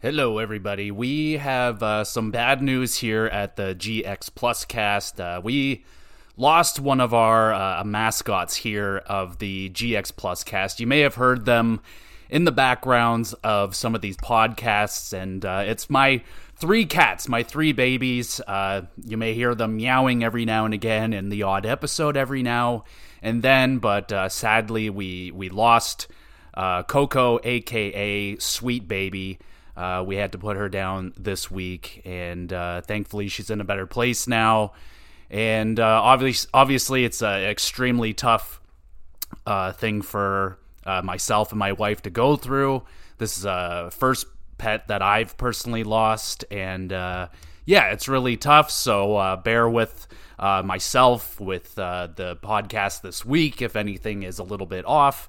Hello, everybody. We have uh, some bad news here at the GX Plus cast. Uh, we lost one of our uh, mascots here of the GX Plus cast. You may have heard them in the backgrounds of some of these podcasts, and uh, it's my three cats, my three babies. Uh, you may hear them meowing every now and again in the odd episode every now and then, but uh, sadly, we we lost Coco, aka Sweet Baby. Uh, we had to put her down this week, and uh, thankfully she's in a better place now. And uh, obviously, obviously, it's an extremely tough uh, thing for uh, myself and my wife to go through. This is a first pet that I've personally lost, and uh, yeah, it's really tough. So bear with myself with the podcast this week. If anything is a little bit off,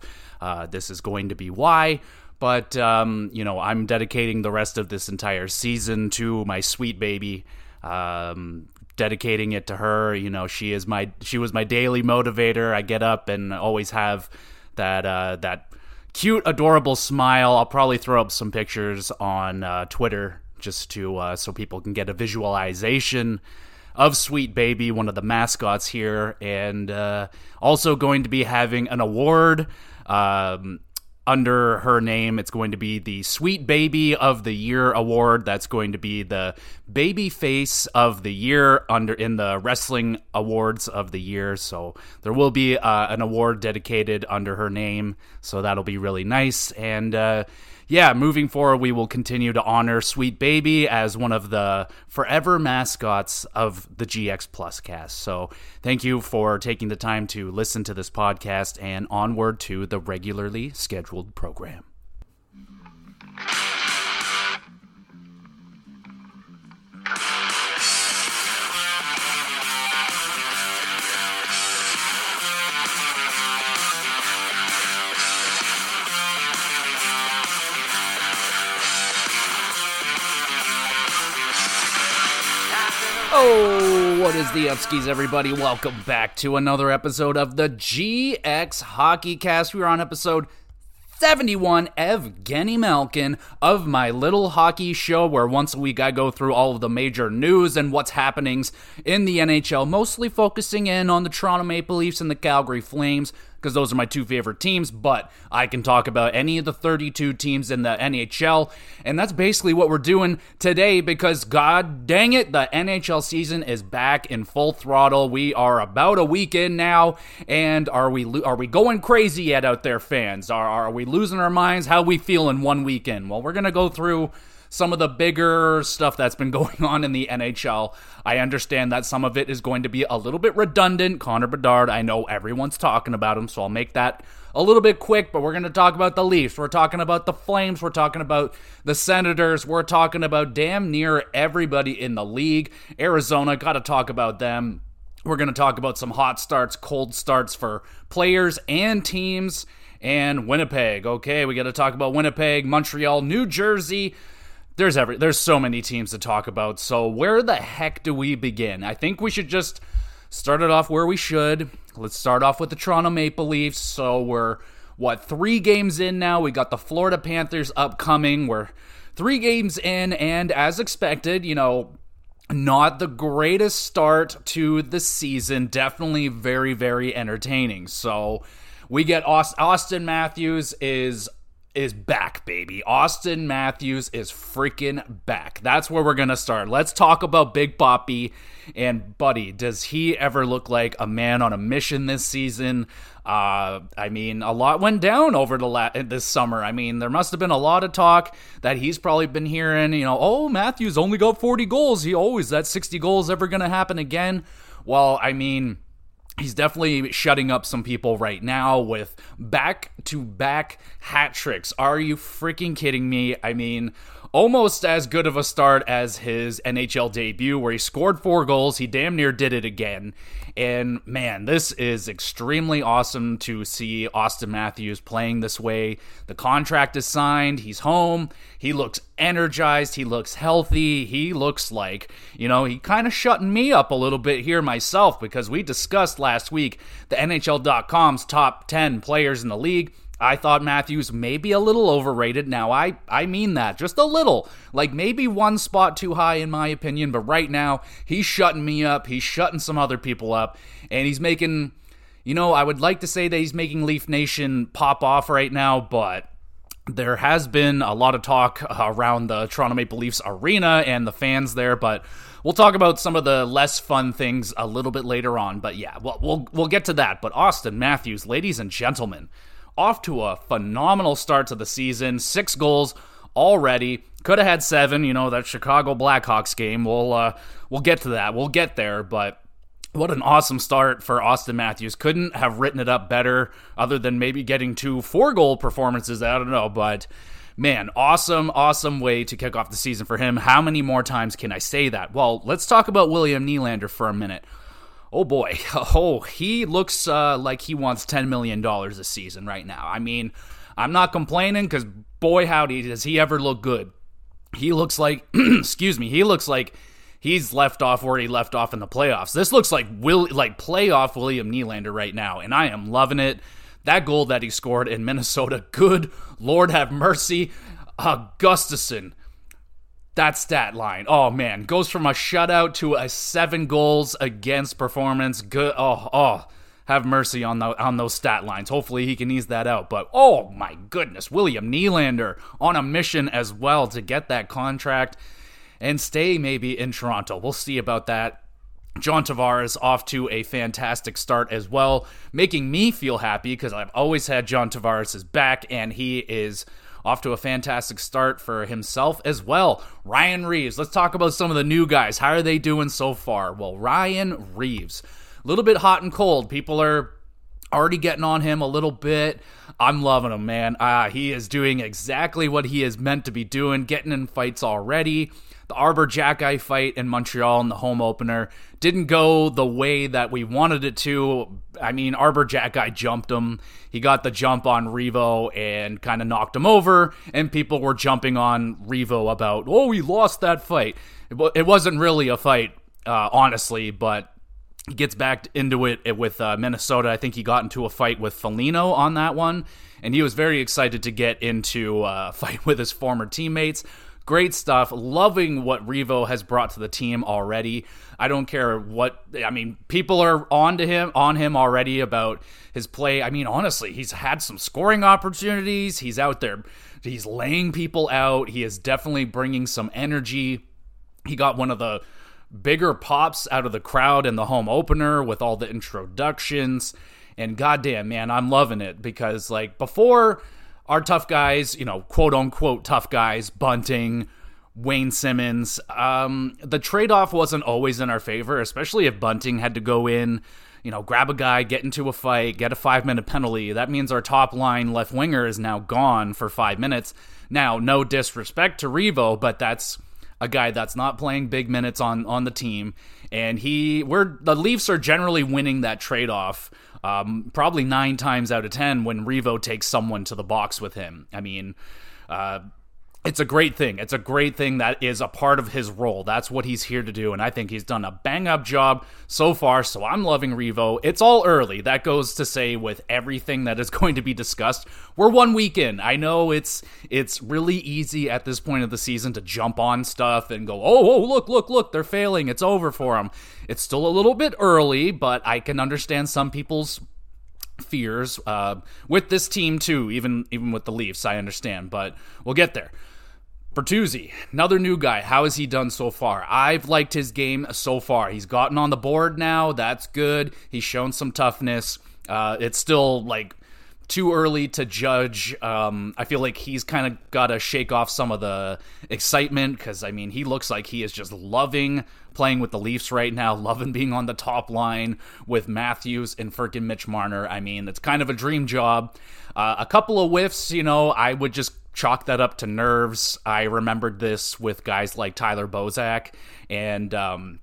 this is going to be why. But um, you know, I'm dedicating the rest of this entire season to my sweet baby. Um, dedicating it to her. You know, she is my she was my daily motivator. I get up and always have that uh, that cute, adorable smile. I'll probably throw up some pictures on uh, Twitter just to uh, so people can get a visualization of Sweet Baby, one of the mascots here, and uh, also going to be having an award. Um, under her name. It's going to be the Sweet Baby of the Year award. That's going to be the Baby Face of the Year under in the Wrestling Awards of the Year. So there will be uh, an award dedicated under her name. So that'll be really nice. And uh, yeah, moving forward, we will continue to honor Sweet Baby as one of the forever mascots of the GX Plus cast. So thank you for taking the time to listen to this podcast and onward to the regularly scheduled program. Oh, what is the Upskis, everybody? Welcome back to another episode of the GX Hockey Cast. We're on episode 71, Evgeny Malkin of my little hockey show, where once a week I go through all of the major news and what's happenings in the NHL, mostly focusing in on the Toronto Maple Leafs and the Calgary Flames because those are my two favorite teams, but I can talk about any of the 32 teams in the NHL. And that's basically what we're doing today because, god dang it, the NHL season is back in full throttle. We are about a week in now. And are we are we going crazy yet out there, fans? Are, are we losing our minds? How we feeling one weekend? Well, we're going to go through some of the bigger stuff that's been going on in the NHL. I understand that some of it is going to be a little bit redundant. Connor Bedard, I know everyone's talking about him, so I'll make that a little bit quick, but we're going to talk about the Leafs. We're talking about the Flames. We're talking about the Senators. We're talking about damn near everybody in the league. Arizona, got to talk about them. We're going to talk about some hot starts, cold starts for players and teams. And Winnipeg. Okay, we got to talk about Winnipeg, Montreal, New Jersey there's every there's so many teams to talk about. So where the heck do we begin? I think we should just start it off where we should. Let's start off with the Toronto Maple Leafs. So we're what three games in now? We got the Florida Panthers upcoming. We're three games in, and as expected, you know, not the greatest start to the season. Definitely very very entertaining. So we get Auston Matthews is is back, baby. Auston Matthews is freaking back. That's where we're going to start. Let's talk about Big Poppy. And, buddy, does he ever look like a man on a mission this season? Uh, I mean, a lot went down over the la- this summer. I mean, there must have been a lot of talk that he's probably been hearing, you know, oh, Matthews only got 40 goals. He always, that 60 goals ever going to happen again? Well, I mean, He's definitely shutting up some people right now with back to back hat tricks. Are you freaking kidding me? I mean, almost as good of a start as his NHL debut, where he scored four goals. He damn near did it again. And man, this is extremely awesome to see Auston Matthews playing this way. The contract is signed, he's home, he looks energized, he looks healthy, he looks like, you know, he kind of shutting me up a little bit here myself because we discussed last week the NHL.com's top 10 players in the league. I thought Matthews may be a little overrated. Now, I, I mean that, just a little. Like maybe one spot too high, in my opinion, but right now, he's shutting me up. He's shutting some other people up, and he's making, you know, I would like to say that he's making Leaf Nation pop off right now, but there has been a lot of talk around the Toronto Maple Leafs arena and the fans there, but we'll talk about some of the less fun things a little bit later on. But yeah, we'll we'll, we'll get to that. But Auston Matthews, ladies and gentlemen, off to a phenomenal start to the season. Six goals already. Could have had seven. You know that Chicago Blackhawks game. We'll uh, we'll get to that. We'll get there, but. What an awesome start for Auston Matthews. Couldn't have written it up better, other than maybe getting two four goal performances. I don't know, but man, awesome, awesome way to kick off the season for him. How many more times can I say that? Well, let's talk about William Nylander for a minute. Oh boy, oh, he looks uh, like he wants $10 million a season right now. I mean, I'm not complaining because boy, howdy, does he ever look good. He looks like, excuse me, he looks like he's left off where he left off in the playoffs. This looks like Will like playoff William Nylander right now, and I am loving it. That goal that he scored in Minnesota, good Lord have mercy. Augustusson, that stat line. Oh man, goes from a shutout to a seven goals against performance. Good. Oh, oh, have mercy on the on those stat lines. Hopefully he can ease that out. But oh my goodness, William Nylander on a mission as well to get that contract and stay maybe in Toronto. We'll see about that. John Tavares off to a fantastic start as well, making me feel happy because I've always had John Tavares' back, and he is off to a fantastic start for himself as well. Ryan Reaves, let's talk about some of the new guys. How are they doing so far? Well, Ryan Reaves, a little bit hot and cold. People are already getting on him a little bit. I'm loving him, man. Ah, he is doing exactly what he is meant to be doing, getting in fights already. The Arber Xhekaj fight in Montreal in the home opener didn't go the way that we wanted it to. I mean, Arber Xhekaj jumped him. He got the jump on Revo and kind of knocked him over, and people were jumping on Revo about, oh, he lost that fight. It wasn't really a fight, uh, honestly, but gets back into it with uh, Minnesota. I think he got into a fight with Foligno on that one, and he was very excited to get into a fight with his former teammates. Great stuff. Loving what Revo has brought to the team already. I don't care what I mean. People are on to him, on him already about his play. I mean, honestly, he's had some scoring opportunities. He's out there. He's laying people out. He is definitely bringing some energy. He got one of the bigger pops out of the crowd in the home opener with all the introductions. And goddamn, man, I'm loving it because like before our tough guys, you know, quote unquote tough guys, Bunting, Wayne Simmonds, Um, the trade off wasn't always in our favor, especially if Bunting had to go in, you know, grab a guy, get into a fight, get a five minute penalty. That means our top line left winger is now gone for five minutes. Now, no disrespect to Revo, but that's a guy that's not playing big minutes on on the team, and he we're the Leafs are generally winning that trade off um, probably nine times out of ten when Revo takes someone to the box with him. I mean, uh, it's a great thing. It's a great thing that is a part of his role. That's what he's here to do. And I think he's done a bang up job so far. So I'm loving Revo. It's all early. That goes to say with everything that is going to be discussed. We're one week in. I know it's it's really easy at this point of the season to jump on stuff and go, oh, oh, look, look, look, they're failing. It's over for them. It's still a little bit early, but I can understand some people's fears uh, with this team too. Even even with the Leafs, I understand, but we'll get there. Bertuzzi, another new guy. How has he done so far? I've liked his game so far. He's gotten on the board now. That's good. He's shown some toughness. Uh, it's still like too early to judge. Um, I feel like he's kind of got to shake off some of the excitement because, I mean, he looks like he is just loving playing with the Leafs right now, loving being on the top line with Matthews and freaking Mitch Marner. I mean, it's kind of a dream job. Uh, a couple of whiffs, you know, I would just chalk that up to nerves. I remembered this with guys like Tyler Bozak and um,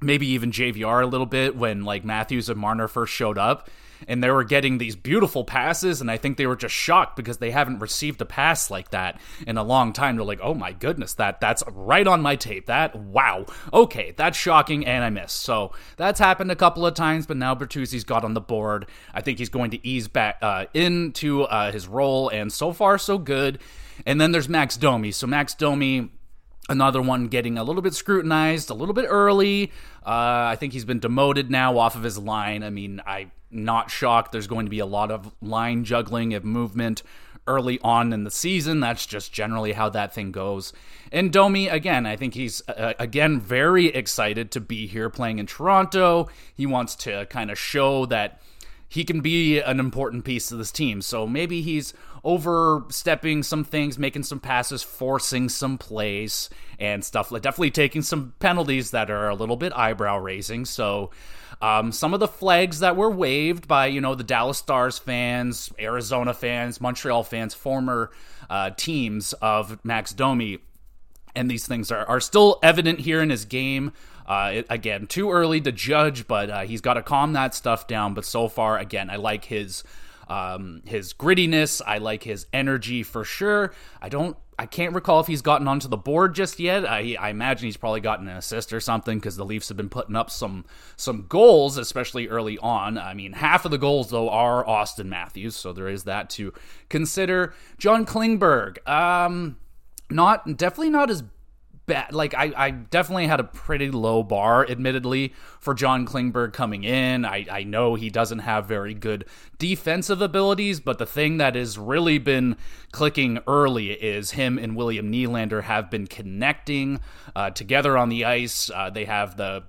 maybe even JVR a little bit when like Matthews and Marner first showed up. And they were getting these beautiful passes, and I think they were just shocked because they haven't received a pass like that in a long time. They're like, "Oh my goodness, that that's right on my tape. That wow, okay, that's shocking," and I missed. So that's happened a couple of times, but now Bertuzzi's got on the board. I think he's going to ease back uh, into uh, his role, and so far so good. And then there's Max Domi. So Max Domi Another one getting a little bit scrutinized a little bit early. Uh, I think he's been demoted now off of his line. I mean, I'm not shocked. There's going to be a lot of line juggling of movement early on in the season. That's just generally how that thing goes. And Domi, again, I think he's, uh, again, very excited to be here playing in Toronto. He wants to kind of show that he can be an important piece of this team. So maybe he's overstepping some things, making some passes, forcing some plays and stuff. Definitely taking some penalties that are a little bit eyebrow raising. So um, some of the flags that were waved by you know the Dallas Stars fans, Arizona fans, Montreal fans, former uh, teams of Max Domi, and these things are, are still evident here in his game. Uh, again, too early to judge, but uh, he's got to calm that stuff down. But so far, again, I like his um, his grittiness. I like his energy for sure. I don't. I can't recall if he's gotten onto the board just yet. I, I imagine he's probably gotten an assist or something because the Leafs have been putting up some some goals, especially early on. I mean, half of the goals though are Auston Matthews, so there is that to consider. John Klingberg, um, not definitely not as bad. Like I, I definitely had a pretty low bar, admittedly, for John Klingberg coming in. I, I know he doesn't have very good defensive abilities, but the thing that has really been clicking early is him and William Nylander have been connecting uh, together on the ice. Uh, they have the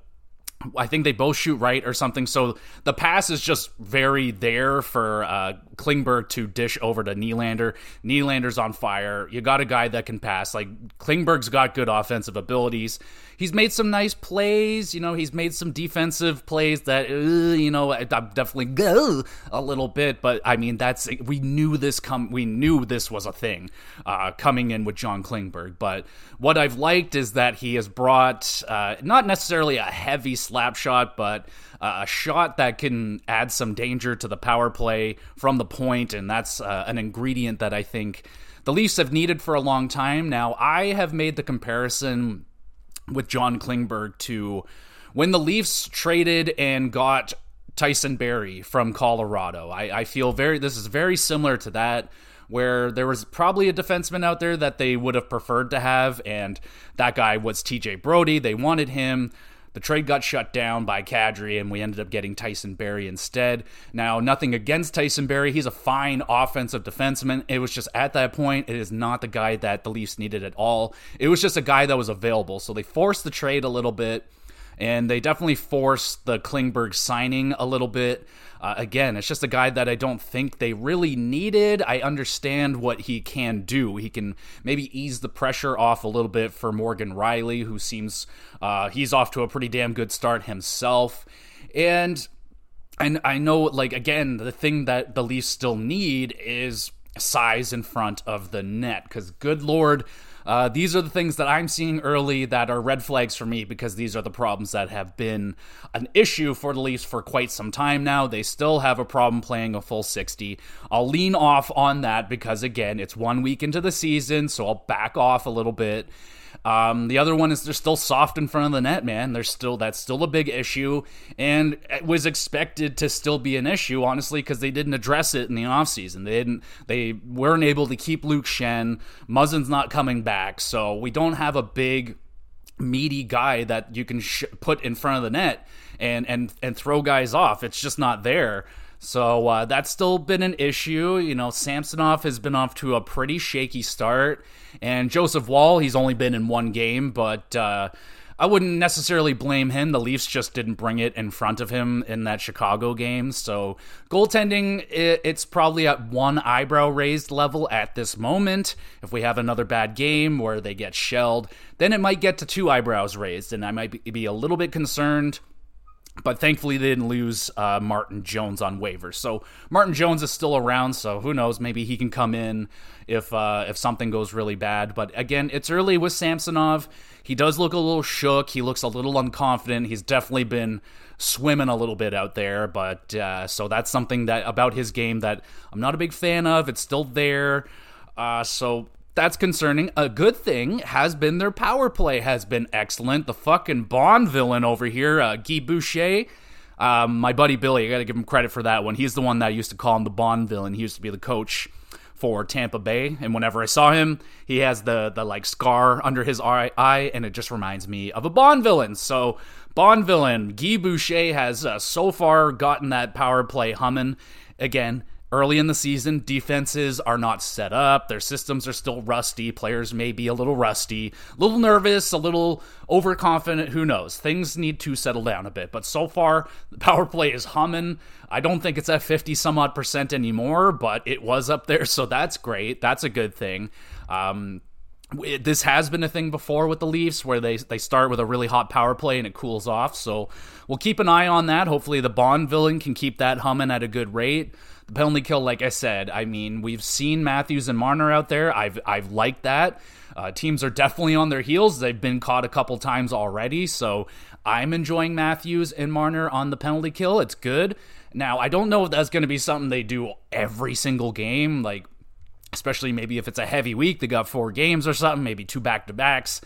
I think they both shoot right or something. So the pass is just very there for uh, Klingberg to dish over to Nylander. Nylander's on fire. You got a guy that can pass. Like Klingberg's got good offensive abilities he's made some nice plays. You know, he's made some defensive plays that, uh, you know, I, am definitely go a little bit. But I mean, that's we knew this come. We knew this was a thing uh, coming in with John Klingberg. But what I've liked is that he has brought uh, not necessarily a heavy slap shot, but uh, a shot that can add some danger to the power play from the point, and that's uh, an ingredient that I think the Leafs have needed for a long time. Now, I have made the comparison with John Klingberg to when the Leafs traded and got Tyson Barrie from Colorado. I, I feel very this is very similar to that where there was probably a defenseman out there that they would have preferred to have, and that guy was TJ Brodie. They wanted him. The trade got shut down by Kadri, and we ended up getting Tyson Barrie instead. Now, nothing against Tyson Barrie. He's a fine offensive defenseman. It was just at that point, it is not the guy that the Leafs needed at all. It was just a guy that was available. So they forced the trade a little bit, and they definitely forced the Klingberg signing a little bit. Uh, again, it's just a guy that I don't think they really needed. I understand what he can do. He can maybe ease the pressure off a little bit for Morgan Rielly, who seems uh, he's off to a pretty damn good start himself. And and I know, like again, the thing that the Leafs still need is size in front of the net. Because good lord, uh, these are the things that I'm seeing early that are red flags for me because these are the problems that have been an issue for the Leafs for quite some time now. They still have a problem playing a full 60. I'll lean off on that because, again, it's one week into the season, so I'll back off a little bit. Um, the other one is they're still soft in front of the net, man. They're still that's still a big issue, and it was expected to still be an issue, honestly, because they didn't address it in the offseason. They didn't. They weren't able to keep Luke Schenn. Muzzin's not coming back, so we don't have a big meaty guy that you can sh- put in front of the net and and and throw guys off. It's just not there. So uh, that's still been an issue. You know, Samsonov has been off to a pretty shaky start, and Joseph Woll, he's only been in one game, but uh, I wouldn't necessarily blame him. The Leafs just didn't bring it in front of him in that Chicago game. So goaltending, it's probably at one eyebrow raised level at this moment. If we have another bad game where they get shelled, then it might get to two eyebrows raised, and I might be a little bit concerned but thankfully they didn't lose uh, Martin Jones on waivers. So Martin Jones is still around, so who knows? Maybe he can come in if uh, if something goes really bad. But again, it's early with Samsonov. He does look a little shook. He looks a little unconfident. He's definitely been swimming a little bit out there. But uh, so that's something that about his game that I'm not a big fan of. It's still there. Uh, so that's concerning. A good thing has been their power play has been excellent. The fucking Bond villain over here, uh, Guy Boucher. Um, my buddy Billy, I got to give him credit for that one. He's the one that I used to call him the Bond villain. He used to be the coach for Tampa Bay, and whenever I saw him, he has the the like scar under his eye, and it just reminds me of a Bond villain. So Bond villain Guy Boucher has uh, so far gotten that power play humming. Again, Early in the season, defenses are not set up. Their systems are still rusty. Players may be a little rusty, a little nervous, a little overconfident. Who knows? Things need to settle down a bit. But so far, the power play is humming. I don't think it's at 50 some odd percent anymore, but it was up there. So that's great. That's a good thing. Um, this has been a thing before with the Leafs where they they start with a really hot power play and it cools off. So we'll keep an eye on that. Hopefully the Bond villain can keep that humming at a good rate. The penalty kill, like I said, I mean we've seen Matthews and Marner out there. I've I've liked that. Uh, teams are definitely on their heels. They've been caught a couple times already, so I'm enjoying Matthews and Marner on the penalty kill. It's good. Now I don't know if that's going to be something they do every single game, like especially maybe if it's a heavy week, they got four games or something, maybe two back to backs.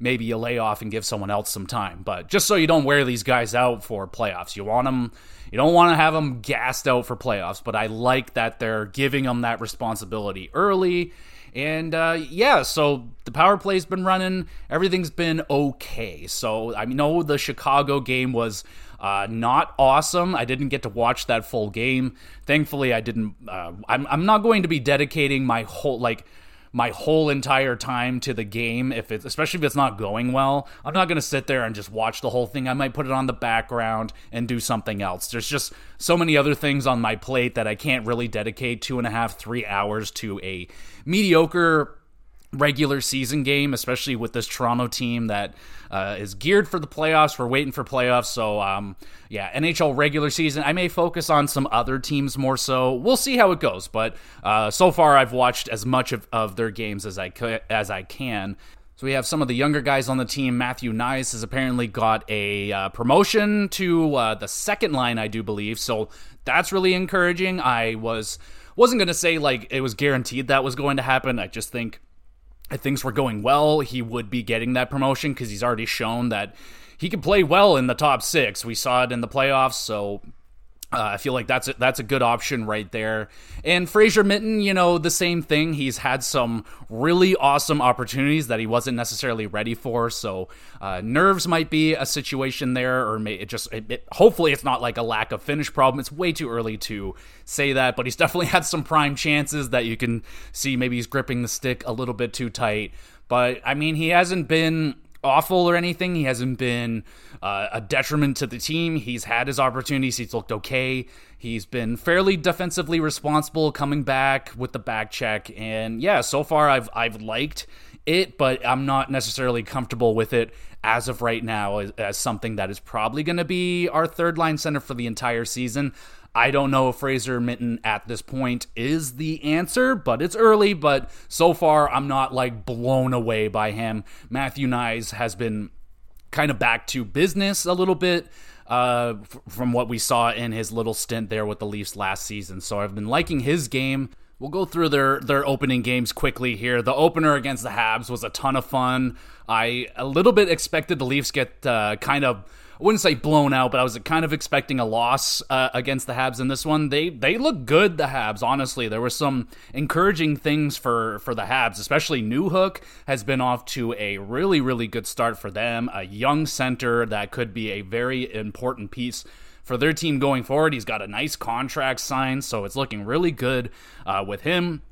Maybe you lay off and give someone else some time. But just so you don't wear these guys out for playoffs, you want them, you don't want to have them gassed out for playoffs. But I like that they're giving them that responsibility early. And uh, yeah, so the power play's been running. Everything's been okay. So I know the Chicago game was uh, not awesome. I didn't get to watch that full game. Thankfully, I didn't. Uh, I'm I'm not going to be dedicating my whole like my whole entire time to the game if it's especially if it's not going well i'm not going to sit there and just watch the whole thing. I might put it on the background and do something else. There's just so many other things on my plate that i can't really dedicate two and a half three hours to a mediocre regular season game, especially with this Toronto team that uh, is geared for the playoffs. We're waiting for playoffs. So, um, yeah, NHL regular season. I may focus on some other teams more so. We'll see how it goes. But uh, so far, I've watched as much of, of their games as I, as I can. So we have some of the younger guys on the team. Matthew Knies has apparently got a uh, promotion to uh, the second line, I do believe. So that's really encouraging. I was wasn't going to say like it was guaranteed that was going to happen. I just think if things were going well, he would be getting that promotion because he's already shown that he can play well in the top six. We saw it in the playoffs, so uh, I feel like that's a, that's a good option right there. And Fraser Minten, you know, the same thing. He's had some really awesome opportunities that he wasn't necessarily ready for. So uh, nerves might be a situation there, or may, it just it, it, hopefully it's not like a lack of finish problem. It's way too early to say that, but he's definitely had some prime chances that you can see. Maybe he's gripping the stick a little bit too tight. But I mean, he hasn't been awful or anything. He hasn't been uh, a detriment to the team. He's had his opportunities. He's looked okay. He's been fairly defensively responsible, coming back with the back check, and yeah, so far I've I've liked it, but I'm not necessarily comfortable with it as of right now as, as something that is probably going to be our third line center for the entire season. I don't know if Fraser Minten at this point is the answer, but it's early. But so far, I'm not like blown away by him. Matthew Knies has been kind of back to business a little bit uh, f- from what we saw in his little stint there with the Leafs last season. So I've been liking his game. We'll go through their their opening games quickly here. The opener against the Habs was a ton of fun. I a little bit expected the Leafs get uh, kind of I wouldn't say blown out, but I was kind of expecting a loss uh, against the Habs in this one. They they look good, the Habs. Honestly, there were some encouraging things for for the Habs, especially Newhook has been off to a really really good start for them. A young center that could be a very important piece for their team going forward. He's got a nice contract signed, so it's looking really good uh, with him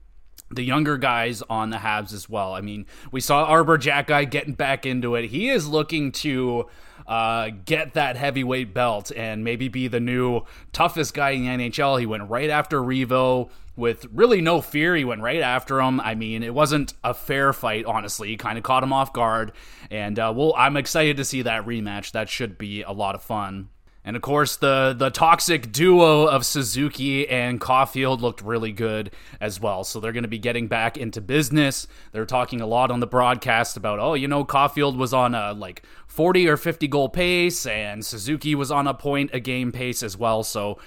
the younger guys on the Habs as well. I mean, we saw Arber Xhekaj getting back into it. He is looking to uh, get that heavyweight belt and maybe be the new toughest guy in the NHL. He went right after Revo with really no fear. He went right after him. I mean, it wasn't a fair fight, honestly. He kind of caught him off guard. And uh, well, I'm excited to see that rematch. That should be a lot of fun. And of course, the the toxic duo of Suzuki and Caufield looked really good as well. So they're going to be getting back into business. They're talking a lot on the broadcast about, oh, you know, Caufield was on a like 40 or 50 goal pace, and Suzuki was on a point a game pace as well. So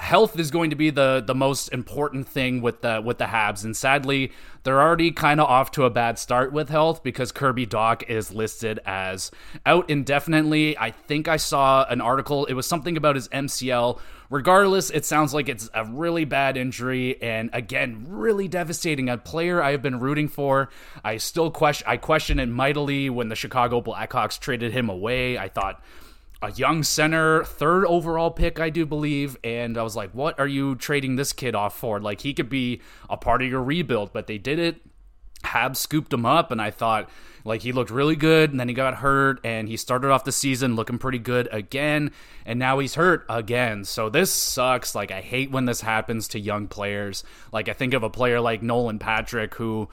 health is going to be the the most important thing with the with the Habs, and sadly, they're already kind of off to a bad start with health because Kirby Dach is listed as out indefinitely. I think I saw an article; it was something about his MCL. Regardless, it sounds like it's a really bad injury, and again, really devastating. A player I have been rooting for. I still question. I question it mightily when the Chicago Blackhawks traded him away. I thought a young center, third overall pick, I do believe. And I was like, what are you trading this kid off for? Like, he could be a part of your rebuild, but they did it. Hab scooped him up, and I thought, like, he looked really good, and then he got hurt, and he started off the season looking pretty good again, and now he's hurt again. So this sucks. Like, I hate when this happens to young players. Like, I think of a player like Nolan Patrick, who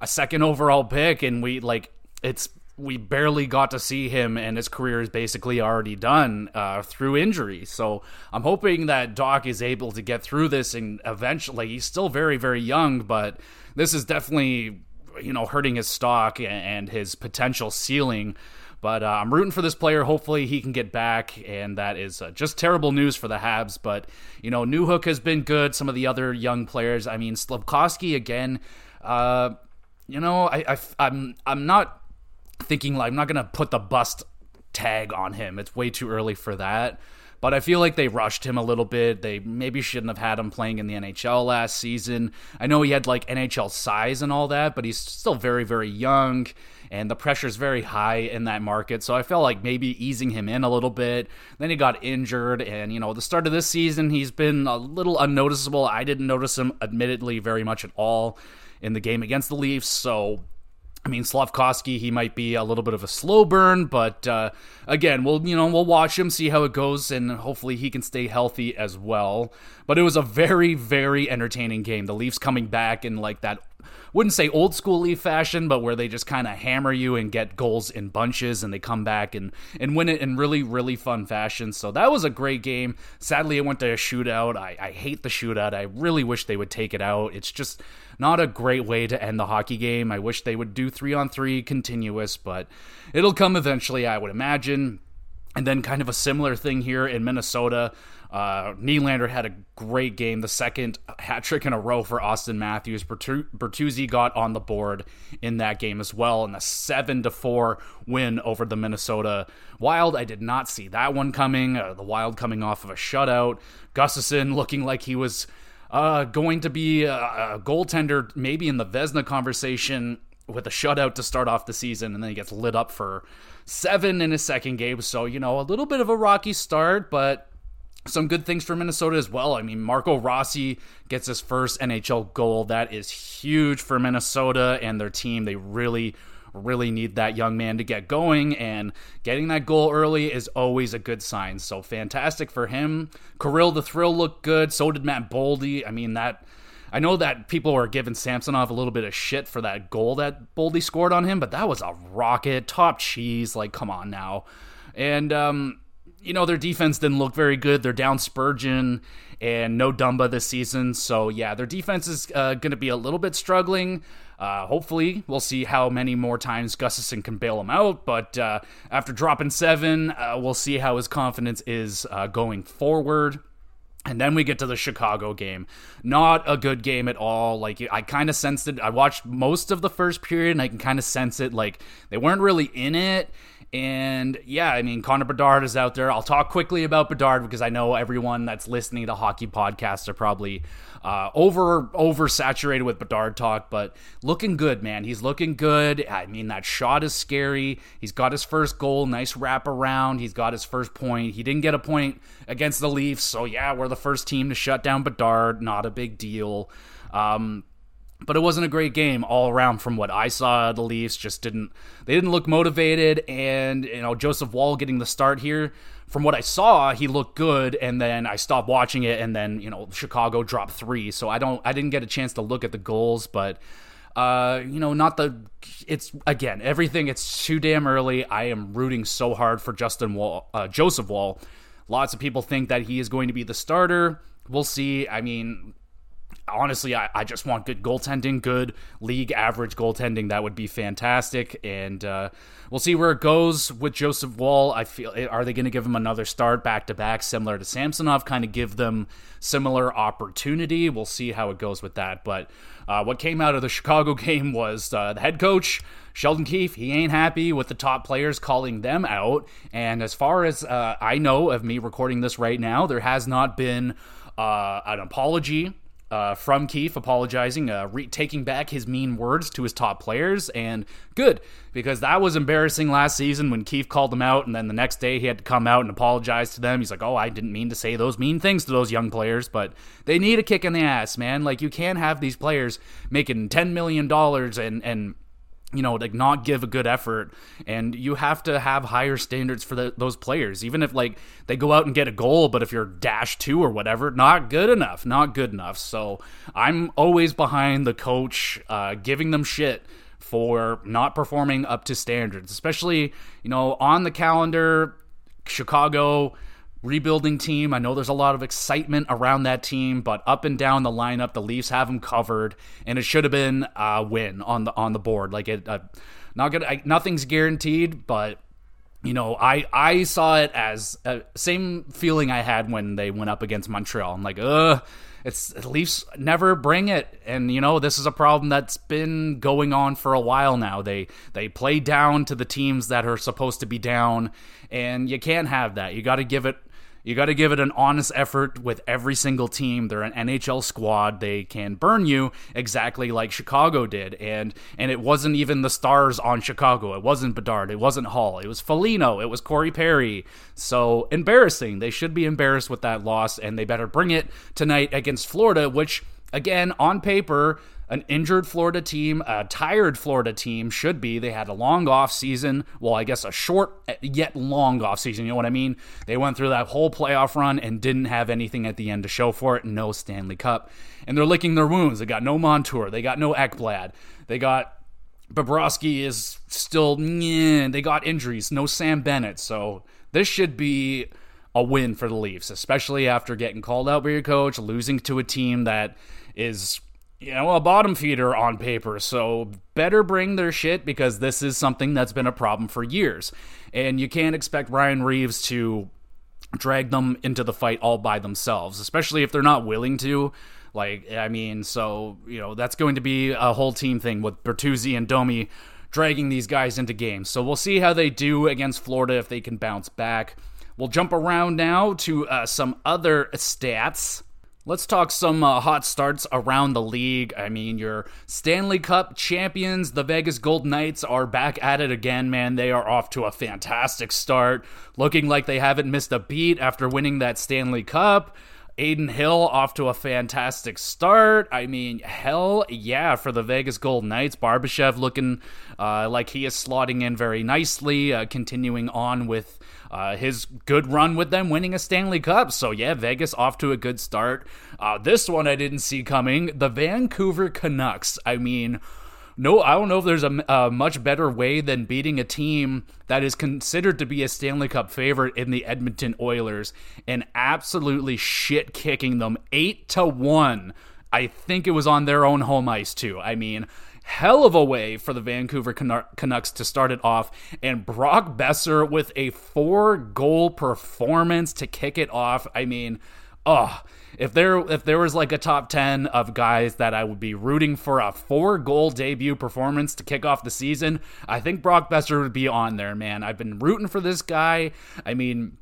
a second overall pick, and we, like, it's we barely got to see him, and his career is basically already done uh, through injury. So I'm hoping that Dach is able to get through this, and eventually, he's still very, very young, but this is definitely you know hurting his stock and his potential ceiling. But uh, I'm rooting for this player. Hopefully, he can get back, and that is uh, just terrible news for the Habs. But you know, Newhook has been good. Some of the other young players. I mean, Slafkovsky again. Uh, you know, I, I I'm I'm not thinking like I'm not gonna put the bust tag on him. It's way too early for that. But I feel like they rushed him a little bit. They maybe shouldn't have had him playing in the NHL last season. I know he had like NHL size and all that, but he's still very, very young, and the pressure's very high in that market. So I felt like maybe easing him in a little bit. Then he got injured, and you know, the start of this season, he's been a little unnoticeable. I didn't notice him, admittedly, very much at all in the game against the Leafs. So I mean, Slafkovsky, he might be a little bit of a slow burn, but uh, again, we'll you know we'll watch him, see how it goes, and hopefully he can stay healthy as well. But it was a very very entertaining game. The Leafs coming back in like that wouldn't say old school Leaf fashion, but where they just kind of hammer you and get goals in bunches and they come back and, and win it in really, really fun fashion. So that was a great game. Sadly, it went to a shootout. I, I hate the shootout. I really wish they would take it out. It's just not a great way to end the hockey game. I wish they would do three on three continuous, but it'll come eventually, I would imagine. And then, kind of a similar thing here in Minnesota. Uh, Nylander had a great game, the second hat trick in a row for Auston Matthews. Bertuzzi got on the board in that game as well, in a seven to four win over the Minnesota Wild. I did not see that one coming. Uh, the Wild coming off of a shutout. Gustavsson looking like he was uh, going to be a, a goaltender, maybe in the Vezina conversation with a shutout to start off the season, and then he gets lit up for seven in his second game. So, you know, a little bit of a rocky start, but some good things for Minnesota as well. I mean, Marco Rossi gets his first NHL goal. That is huge for Minnesota and their team. They really, really need that young man to get going, and getting that goal early is always a good sign. So fantastic for him. Kirill the Thrill looked good. So did Matt Boldy. I mean, that. I know that people were giving Samsonov a little bit of shit for that goal that Boldy scored on him, but that was a rocket, top cheese. Like, come on now. And um, you know, their defense didn't look very good. They're down Spurgeon and no Dumba this season. So, yeah, their defense is uh, going to be a little bit struggling. Uh, hopefully, we'll see how many more times Gustavsson can bail him out. But uh, after dropping seven, uh, we'll see how his confidence is uh, going forward. And then we get to the Chicago game. Not a good game at all. Like, I kind of sensed it. I watched most of the first period and I can kind of sense it. Like, they weren't really in it. And yeah, I mean, Connor Bedard is out there. I'll talk quickly about Bedard because I know everyone that's listening to hockey podcasts are probably uh, over oversaturated with Bedard talk, but looking good, man. He's looking good. I mean, that shot is scary. He's got his first goal, nice wrap around. He's got his first point. He didn't get a point against the Leafs, so yeah, we're the first team to shut down Bedard. Not a big deal. Um, but it wasn't a great game all around from what I saw. The Leafs just didn't they didn't look motivated, and you know Joseph Woll getting the start here. From what I saw, he looked good, and then I stopped watching it, and then you know Chicago dropped three, so I don't I didn't get a chance to look at the goals, but uh, you know, not the. It's again everything. It's too damn early. I am rooting so hard for Justin Wall uh, Joseph Woll. Lots of people think that he is going to be the starter. We'll see. I mean, honestly, I, I just want good goaltending, good league average goaltending. That would be fantastic. And uh, we'll see where it goes with Joseph Woll. I feel are they going to give him another start back to back, similar to Samsonov, kind of give them similar opportunity. We'll see how it goes with that. But uh, what came out of the Chicago game was uh, the head coach. Sheldon Keefe, he ain't happy with the top players calling them out. And as far as uh, I know of me recording this right now, there has not been uh, an apology uh, from Keefe apologizing, uh, re- taking back his mean words to his top players, and good because that was embarrassing last season when Keefe called them out, and then the next day he had to come out and apologize to them. He's like, "Oh, I didn't mean to say those mean things to those young players, but they need a kick in the ass, man. Like you can't have these players making ten million dollars and and you know, like not give a good effort, and you have to have higher standards for the, those players. Even if like they go out and get a goal, but if you're dash two or whatever, not good enough, not good enough. So I'm always behind the coach, uh, giving them shit for not performing up to standards, especially you know on the calendar, Chicago rebuilding team. I know there's a lot of excitement around that team, but up and down the lineup, the Leafs have them covered, and it should have been a win on the on the board. Like it, uh, not good. Nothing's guaranteed, but you know, I I saw it as uh, same feeling I had when they went up against Montreal. I'm like, ugh. It's Leafs never bring it, and you know this is a problem that's been going on for a while now. They they play down to the teams that are supposed to be down, and you can't have that. You got to give it you got to give it an honest effort with every single team. They're an NHL squad. They can burn you exactly like Chicago did. And and it wasn't even the stars on Chicago. It wasn't Bedard. It wasn't Hall. It was Foligno. It was Corey Perry. So embarrassing. They should be embarrassed with that loss, and they better bring it tonight against Florida, which again on paper an injured Florida team, a tired Florida team should be. They had a long off season. Well, I guess a short yet long off season. You know what I mean? They went through that whole playoff run and didn't have anything at the end to show for it. No Stanley Cup, and they're licking their wounds. They got no Montour. They got no Ekblad. They got Bobrovsky is still. they got injuries. No Sam Bennett. So this should be a win for the Leafs, especially after getting called out by your coach, losing to a team that is you know, a bottom feeder on paper. So better bring their shit because this is something that's been a problem for years. And you can't expect Ryan Reaves to drag them into the fight all by themselves, especially if they're not willing to. Like, I mean, so, you know, that's going to be a whole team thing with Bertuzzi and Domi dragging these guys into games. So we'll see how they do against Florida if they can bounce back. We'll jump around now to uh, some other stats. Let's talk some uh, hot starts around the league. I mean, your Stanley Cup champions, the Vegas Golden Knights, are back at it again, man. They are off to a fantastic start, looking like they haven't missed a beat after winning that Stanley Cup. Adin Hill off to a fantastic start. I mean, hell yeah, for the Vegas Golden Knights. Barbashev looking uh, like he is slotting in very nicely, uh, continuing on with uh, his good run with them winning a Stanley Cup. So, yeah, Vegas off to a good start. Uh, this one I didn't see coming. The Vancouver Canucks. I mean, no, I don't know if there's a, a, much better way than beating a team that is considered to be a Stanley Cup favorite in the Edmonton Oilers and absolutely shit kicking them eight to one. I think it was on their own home ice too. I mean, hell of a way for the Vancouver Canucks to start it off, and Brock Boeser with a four goal performance to kick it off. I mean, oh, if there if there was like a top 10 of guys that I would be rooting for a four goal debut performance to kick off the season, I think Brock Boeser would be on there, man. I've been rooting for this guy. I mean,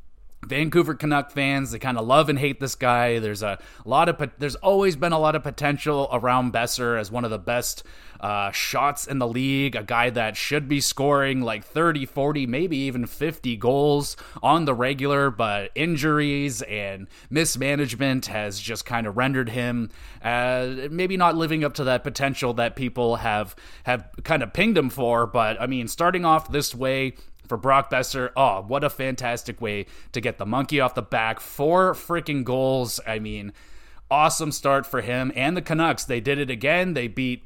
Vancouver Canuck fans, they kind of love and hate this guy. There's a lot of there's always been a lot of potential around Boeser as one of the best uh, shots in the league, a guy that should be scoring like 30, 40, maybe even 50 goals on the regular, but injuries and mismanagement has just kind of rendered him uh, maybe not living up to that potential that people have have kind of pinged him for. But I mean, starting off this way, for Brock Boeser. Oh, what a fantastic way to get the monkey off the back. Four freaking goals. I mean, awesome start for him and the Canucks. They did it again. They beat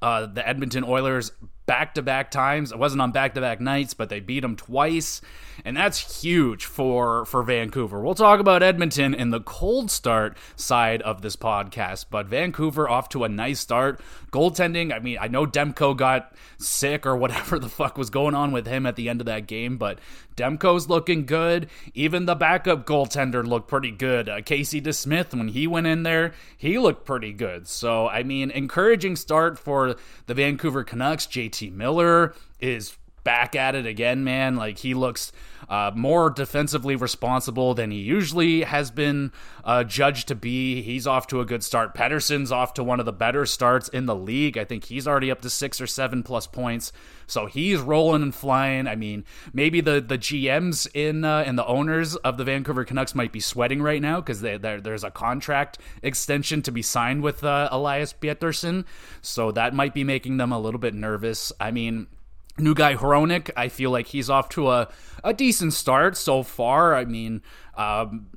uh, the Edmonton Oilers back to back times. It wasn't on back to back nights, but they beat them twice. And that's huge for, for Vancouver. We'll talk about Edmonton in the cold start side of this podcast, but Vancouver off to a nice start. Goaltending, I mean, I know Demko got sick or whatever the fuck was going on with him at the end of that game, but Demko's looking good. Even the backup goaltender looked pretty good. Uh, Casey DeSmith, when he went in there, he looked pretty good. So, I mean, encouraging start for the Vancouver Canucks. JT Miller is back at it again, man. Like he looks uh, more defensively responsible than he usually has been uh, judged to be. He's off to a good start. Pettersson's off to one of the better starts in the league. I think he's already up to six or seven plus points. So he's rolling and flying. I mean, maybe the the GMs in uh, and the owners of the Vancouver Canucks might be sweating right now because there's a contract extension to be signed with uh, Elias Pettersson. So that might be making them a little bit nervous. I mean, New guy Hronek, I feel like he's off to a, a decent start so far. I mean, um,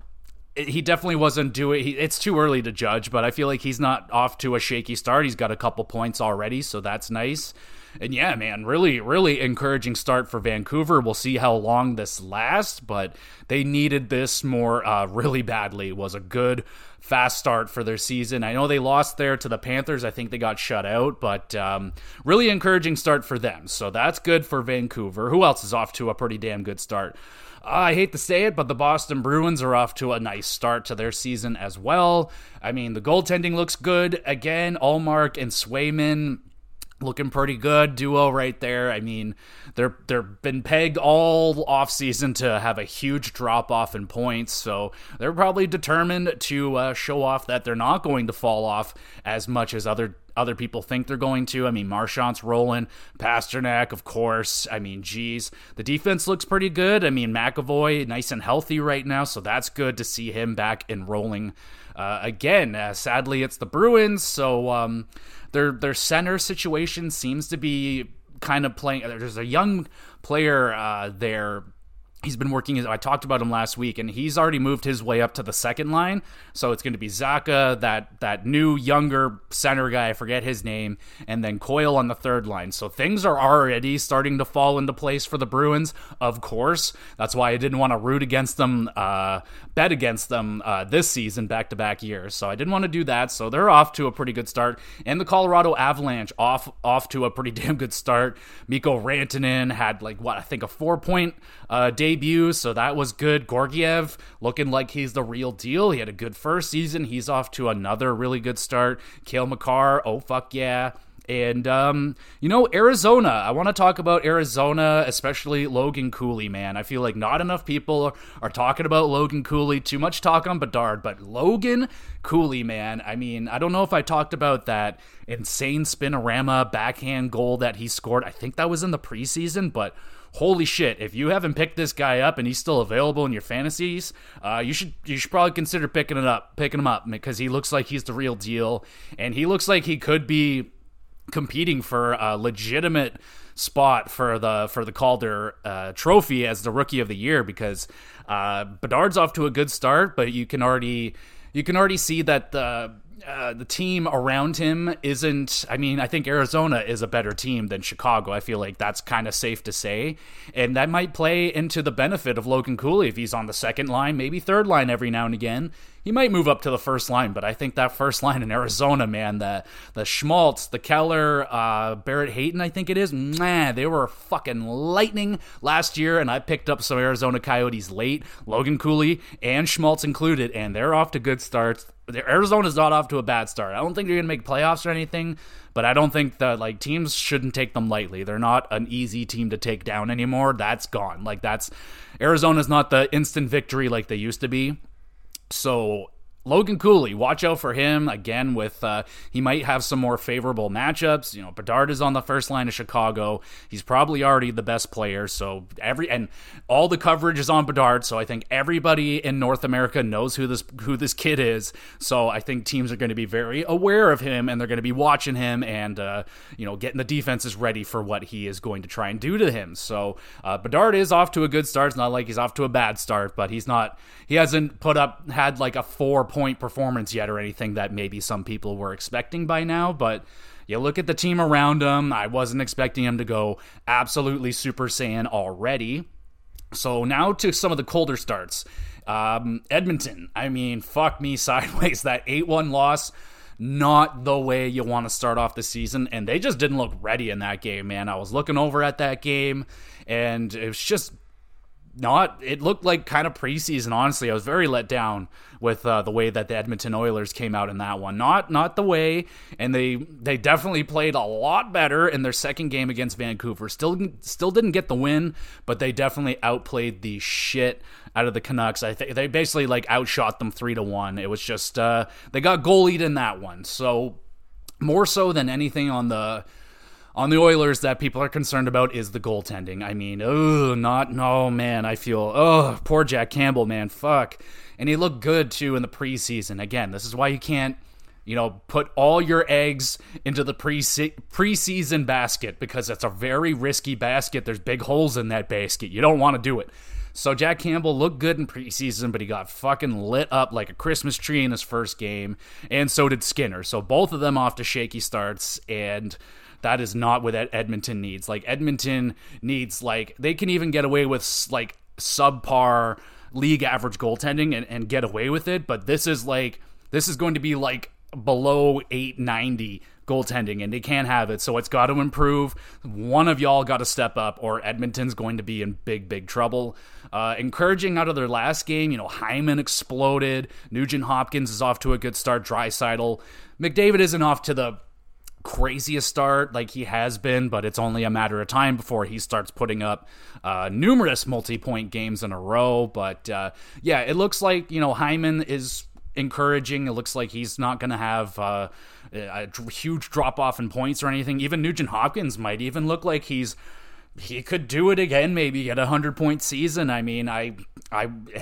he definitely wasn't doing. It's too early to judge, but I feel like he's not off to a shaky start. He's got a couple points already, so that's nice. And yeah, man, really, really encouraging start for Vancouver. We'll see how long this lasts, but they needed this more uh, really badly. It was a good fast start for their season. I know they lost there to the Panthers. I think they got shut out, but um, really encouraging start for them. So that's good for Vancouver. Who else is off to a pretty damn good start? Uh, I hate to say it, but the Boston Bruins are off to a nice start to their season as well. I mean, the goaltending looks good. Again, Ullmark and Swayman looking pretty good duo right there. I mean, they're they're been pegged all off season to have a huge drop off in points, so they're probably determined to uh, show off that they're not going to fall off as much as other other people think they're going to. I mean, Marchand's rolling, Pastrnak, of course. I mean, geez, the defense looks pretty good. I mean, McAvoy nice and healthy right now, so that's good to see him back and rolling. Uh, again, uh, sadly, it's the Bruins, so um, their their center situation seems to be kind of playing. There's a young player uh, there he's been working his, i talked about him last week and he's already moved his way up to the second line. So it's going to be Zacha, that that new younger center guy i forget his name and then Coyle on the third line. So things are already starting to fall into place for the bruins of course. That's why i didn't want to root against them uh, bet against them uh, this season back to back years. So i didn't want to do that. So they're off to a pretty good start. And the colorado avalanche off off to a pretty damn good start. Mikko rantanen had like what i think a four point uh, debut, so that was good. Georgiev looking like he's the real deal. He had a good first season. He's off to another really good start. Cale Makar, oh fuck yeah. And, um, you know, Arizona. I want to talk about Arizona, especially Logan Cooley, man. I feel like not enough people are talking about Logan Cooley. Too much talk on Bedard, but Logan Cooley, man. I mean, I don't know if I talked about that insane spinorama backhand goal that he scored. I think that was in the preseason, but holy shit, if you haven't picked this guy up and he's still available in your fantasies, uh, you should you should probably consider picking it up, picking him up because he looks like he's the real deal, and he looks like he could be competing for a legitimate spot for the for the Calder uh, Trophy as the Rookie of the Year because uh, Bedard's off to a good start, but you can already you can already see that the uh, the team around him isn't. I mean, I think Arizona is a better team than Chicago. I feel like that's kind of safe to say, and that might play into the benefit of Logan Cooley if he's on the second line, maybe third line every now and again. He might move up to the first line, but I think that first line in Arizona, man, the the Schmaltz, the Keller, uh, Barrett Hayton, I think it is, man, they were fucking lightning last year, and I picked up some Arizona Coyotes late, Logan Cooley and Schmaltz included, and they're off to good starts. Arizona's not off to a bad start. I don't think they're going to make playoffs or anything, but I don't think that like teams shouldn't take them lightly. They're not an easy team to take down anymore. That's gone. Like that's Arizona's not the instant victory like they used to be. So Logan Cooley, watch out for him again. With uh, he might have some more favorable matchups. You know, Bedard is on the first line of Chicago. He's probably already the best player. So every and all the coverage is on Bedard. So I think everybody in North America knows who this who this kid is. So I think teams are going to be very aware of him and they're going to be watching him and uh, you know getting the defenses ready for what he is going to try and do to him. So uh, Bedard is off to a good start. It's not like he's off to a bad start, but he's not. He hasn't put up had like a four point performance yet or anything that maybe some people were expecting by now. But you look at the team around him. I wasn't expecting him to go absolutely Super Saiyan already. So now to some of the colder starts. Um, Edmonton, I mean, fuck me sideways. That 8 1 loss, not the way you want to start off the season. And they just didn't look ready in that game, man. I was looking over at that game, and it was just not it looked like kind of preseason honestly. I was very let down with uh, the way that the edmonton oilers came out in that one. Not not the way and they they definitely played a lot better in their second game against vancouver. Still still didn't get the win but they definitely outplayed the shit out of the canucks. I think they basically like outshot them three to one. It was just uh, they got goalied in that one. So more so than anything on the on the Oilers that people are concerned about is the goaltending. I mean, oh, not no man. I feel oh poor Jack Campbell, man. Fuck, and he looked good too in the preseason. Again, this is why you can't. You know, put all your eggs into the pre preseason basket because it's a very risky basket. There's big holes in that basket. You don't want to do it. So Jack Campbell looked good in preseason, but he got fucking lit up like a Christmas tree in his first game, and so did Skinner. So both of them off to shaky starts, and that is not what Edmonton needs. Like Edmonton needs like they can even get away with like subpar league average goaltending and, and get away with it, but this is like this is going to be like below 890 goaltending and they can't have it. So it's got to improve. One of y'all got to step up or edmonton's going to be in big big trouble. Uh, encouraging out of their last game you know hyman exploded. Nugent hopkins is off to a good start. Draisaitl mcdavid isn't off to the craziest start like he has been, but it's only a matter of time before he starts putting up uh, numerous multi point games in a row. But uh, yeah, it looks like, you know, Hyman is encouraging. It looks like he's not going to have uh, a huge drop off in points or anything. Even Nugent Hopkins might even look like he's he could do it again, maybe get a hundred point season. I mean, I, I,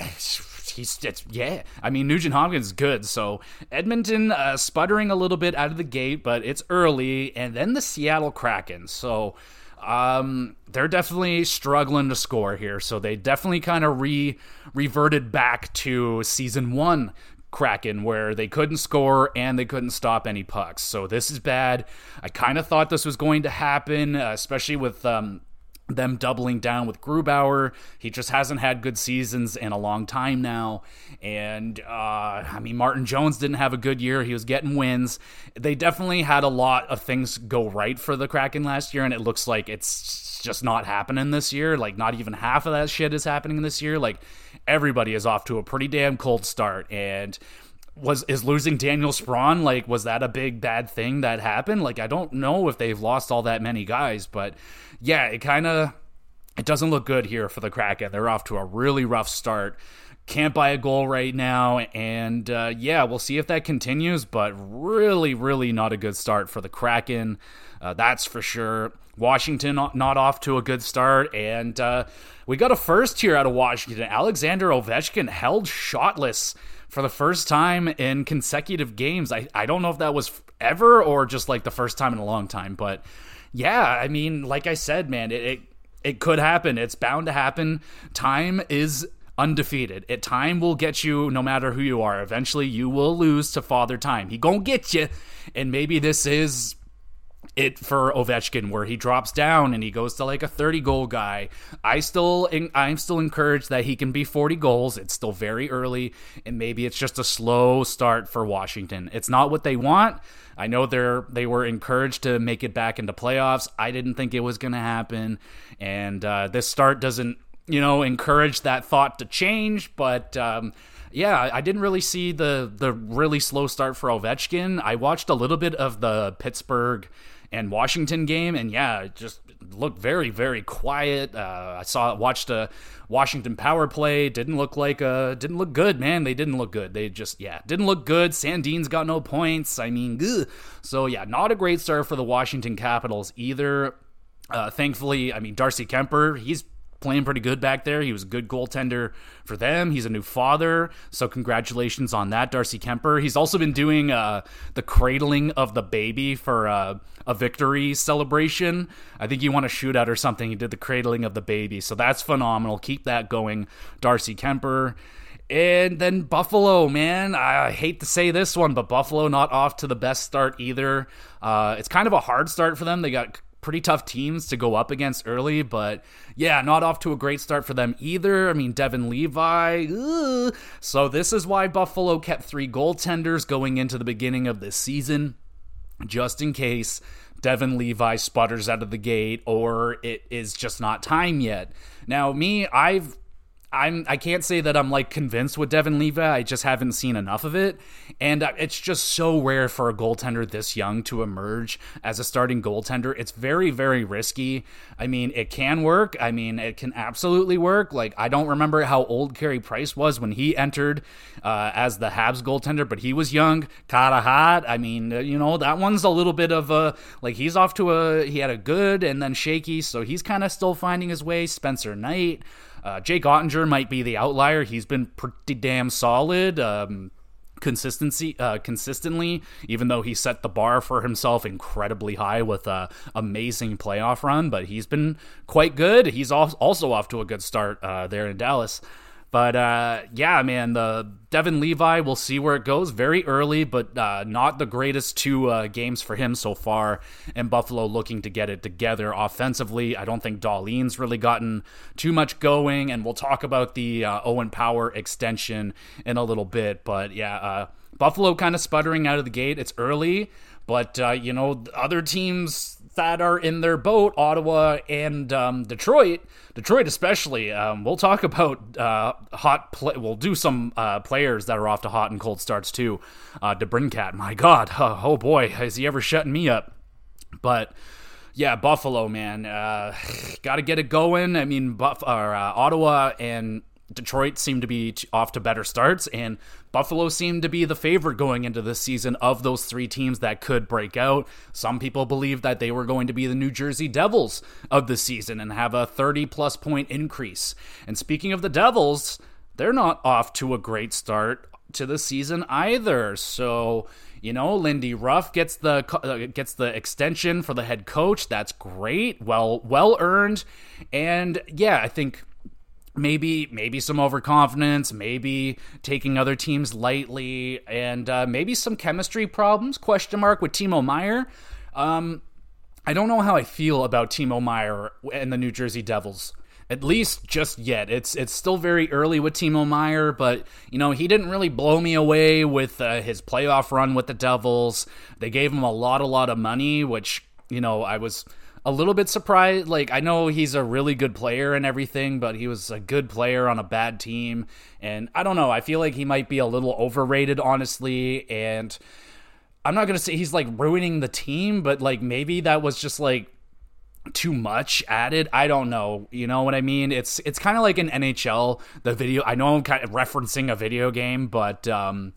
he's it's, yeah. I mean, Nugent Hopkins is good. So Edmonton uh, sputtering a little bit out of the gate, but it's early, and then the Seattle Kraken. So um, they're definitely struggling to score here. So they definitely kind of re reverted back to season one Kraken where they couldn't score and they couldn't stop any pucks. So this is bad. I kind of thought this was going to happen, uh, especially with um, them doubling down with Grubauer. He just hasn't had good seasons in a long time now. And, uh, I mean, Martin Jones didn't have a good year. He was getting wins. They definitely had a lot of things go right for the Kraken last year, and it looks like it's just not happening this year. Like, not even half of that shit is happening this year. Like, everybody is off to a pretty damn cold start. And, was is losing Daniel Sprong like was that a big bad thing that happened? Like I don't know if they've lost all that many guys, but yeah, it kind of it doesn't look good here for the Kraken. They're off to a really rough start. Can't buy a goal right now, and uh, yeah, we'll see if that continues. But really, really not a good start for the Kraken. Uh, that's for sure. Washington not off to a good start, and uh, we got a first here out of Washington. Alexander Ovechkin held shotless for the first time in consecutive games. I, I don't know if that was ever or just like the first time in a long time, but yeah, I mean, like I said, man, it, it it could happen. It's bound to happen. Time is undefeated. It time will get you no matter who you are. Eventually you will lose to Father Time. He gonna get you. And maybe this is it for Ovechkin where he drops down and he goes to like a 30 goal guy. I still I'm still encouraged that he can be 40 goals. It's still very early and maybe it's just a slow start for Washington. It's not what they want. I know they're they were encouraged to make it back into playoffs. I didn't think it was going to happen and uh, this start doesn't, you know, encourage that thought to change, but um, yeah, I didn't really see the the really slow start for Ovechkin. I watched a little bit of the Pittsburgh and Washington game, and yeah, just looked very very quiet. Uh, I saw watched a Washington power play. Didn't look like uh didn't look good, man. They didn't look good. They just yeah didn't look good. Sandin's got no points. I mean, ugh. so yeah, not a great start for the Washington Capitals either. Uh, thankfully, I mean Darcy Kuemper, he's playing pretty good back there. He was a good goaltender for them. He's a new father, so congratulations on that, Darcy Kuemper. He's also been doing uh, the cradling of the baby for uh, a victory celebration. I think he won a shootout or something. He did the cradling of the baby, so that's phenomenal. Keep that going, Darcy Kuemper. And then Buffalo, man, I hate to say this one, but Buffalo not off to the best start either. Uh, it's kind of a hard start for them. They got pretty tough teams to go up against early, but yeah, not off to a great start for them either. I mean, Devon Levi. Ugh. So this is why Buffalo kept three goaltenders going into the beginning of this season, just in case Devon Levi sputters out of the gate or it is just not time yet. Now, me, I've I'm I can't say that I'm like convinced with Devon Levi. I just haven't seen enough of it, and uh, it's just so rare for a goaltender this young to emerge as a starting goaltender. It's very very risky. I mean, it can work. I mean, it can absolutely work. Like I don't remember how old Carey Price was when he entered uh, as the Habs goaltender, but he was young, kinda hot. I mean, uh, you know that one's a little bit of a like he's off to a he had a good and then shaky, so he's kind of still finding his way. Spencer Knight. Uh, Jake Oettinger might be the outlier. He's been pretty damn solid. Um, consistency uh, consistently even though he set the bar for himself incredibly high with a amazing playoff run but he's been quite good he's also off to a good start uh, there in dallas but uh, yeah, man, the Devon Levi, we'll see where it goes. Very early, but uh, not the greatest two uh, games for him so far. And Buffalo looking to get it together offensively. I don't think Dahlin's really gotten too much going, and we'll talk about the uh, Owen Power extension in a little bit. But yeah, uh, Buffalo kind of sputtering out of the gate. It's early, but uh, you know, other teams that are in their boat, Ottawa and um, Detroit. Detroit, especially. Um, we'll talk about uh, hot. Play- we'll do some uh, players that are off to hot and cold starts too. Uh, DeBrincat, my God, oh, oh boy, is he ever shutting me up? But yeah, Buffalo, man, uh, got to get it going. I mean, Buff- or, uh, Ottawa and Detroit seem to be off to better starts, and Buffalo seemed to be the favorite going into this season of those three teams that could break out. Some people believe that they were going to be the New Jersey Devils of the season and have a 30 plus point increase. And speaking of the Devils, they're not off to a great start to the season either. So, you know, Lindy Ruff gets the uh, gets the extension for the head coach. That's great. Well, well earned. And yeah, I think maybe maybe some overconfidence maybe taking other teams lightly and uh, maybe some chemistry problems question mark with timo meier. Um, i don't know how i feel about timo meier and the new jersey devils at least just yet. It's it's still very early with timo meier but you know he didn't really blow me away with uh, his playoff run with the devils. They gave him a lot a lot of money which you know i was a little bit surprised. Like, I know he's a really good player and everything, but he was a good player on a bad team. And I don't know. I feel like he might be a little overrated, honestly. And I'm not going to say he's like ruining the team, but like maybe that was just like too much added i don't know you know what i mean it's it's kind of like an nhl the video i know i'm kind of referencing a video game but um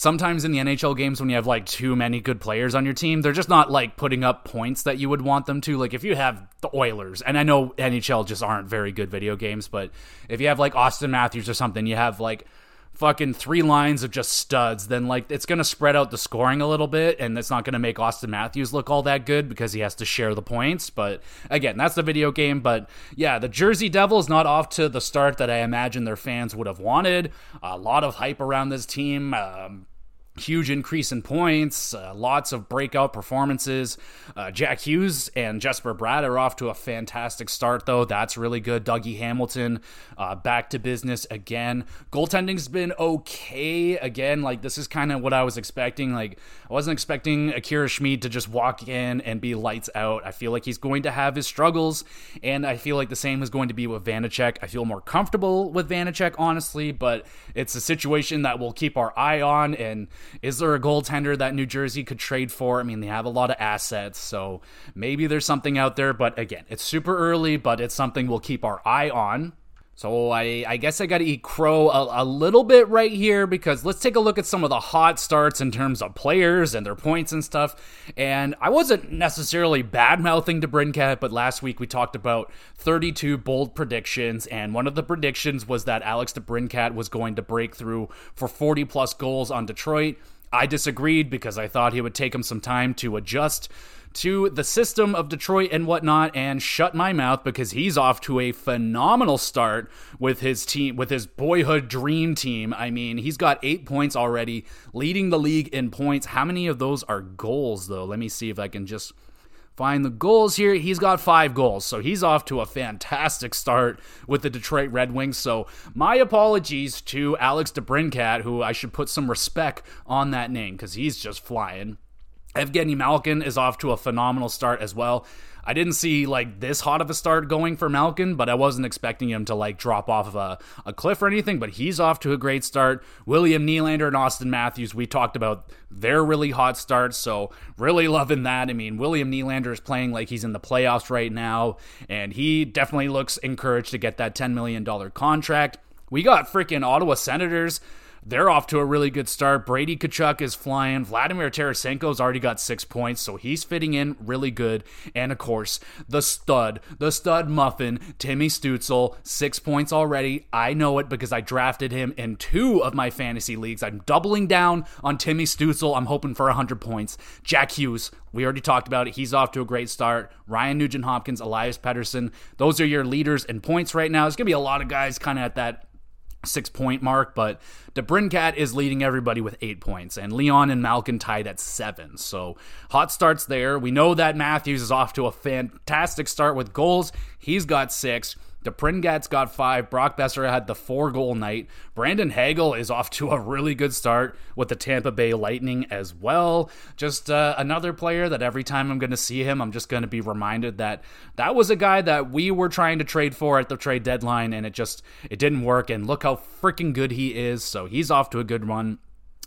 sometimes in the NHL games when you have like too many good players on your team, they're just not like putting up points that you would want them to. Like if you have the Oilers, and I know NHL just aren't very good video games, but if you have like Auston Matthews or something, you have like fucking three lines of just studs, then like it's gonna spread out the scoring a little bit, and it's not gonna make Auston Matthews look all that good because he has to share the points. But again, that's the video game. But yeah, the Jersey Devils not off to the start that I imagine their fans would have wanted. A lot of hype around this team. Um, huge increase in points, uh, lots of breakout performances. Uh, Jack Hughes and Jesper Bratt are off to a fantastic start, though. That's really good. Dougie Hamilton uh, back to business again. Goaltending's been okay again. Like this is kind of what I was expecting. Like I wasn't expecting Akira Schmid to just walk in and be lights out. I feel like he's going to have his struggles, and I feel like the same is going to be with Vanecek. I feel more comfortable with Vanecek, honestly, but it's a situation that we'll keep our eye on and is there a goaltender that New Jersey could trade for? I mean, they have a lot of assets, so maybe there's something out there. But again, it's super early, but it's something we'll keep our eye on. So I, I guess I got to eat crow a, a, little bit right here because let's take a look at some of the hot starts in terms of players and their points and stuff. And I wasn't necessarily bad mouthing to DeBrincat, but last week we talked about 32 bold predictions, and one of the predictions was that Alex DeBrincat was going to break through for 40 plus goals on Detroit. I disagreed because I thought he would take him some time to adjust to the system of Detroit and whatnot and shut my mouth because he's off to a phenomenal start with his team, with his boyhood dream team. I mean, he's got eight points already, leading the league in points. How many of those are goals, though? Let me see if I can just find the goals here. He's got five goals, so he's off to a fantastic start with the Detroit Red Wings. So my apologies to Alex DeBrincat, who I should put some respect on that name because he's just flying. Evgeny Malkin is off to a phenomenal start as well. I didn't see like this hot of a start going for Malkin, but I wasn't expecting him to like drop off of a, a cliff or anything. But he's off to a great start. William Nylander and Auston Matthews, we talked about their really hot starts, so really loving that. I mean, William Nylander is playing like he's in the playoffs right now, and he definitely looks encouraged to get that $10 million contract. We got freaking Ottawa Senators they're off to a really good start. Brady Tkachuk is flying. Vladimir Tarasenko's already got six points, so he's fitting in really good. And of course, the stud, the stud muffin, Timmy Stützle, six points already. I know it because I drafted him in two of my fantasy leagues. I'm doubling down on Timmy Stützle. I'm hoping for 100 points. Jack Hughes, we already talked about it. He's off to a great start. Ryan Nugent Hopkins, Elias Pettersson, those are your leaders in points right now. There's going to be a lot of guys kind of at that six point mark, but DeBrincat is leading everybody with eight points, and Leon and Malkin tied at seven. So hot starts there. We know that Matthews is off to a fantastic start with goals. He's got six. DeBrincat's got five. Brock Boeser had the four goal night. Brandon Hagel is off to a really good start with the Tampa Bay Lightning as well. Just uh, another player that every time I'm going to see him, I'm just going to be reminded that that was a guy that we were trying to trade for at the trade deadline, and it just it didn't work. And look how freaking good he is. So he's off to a good run.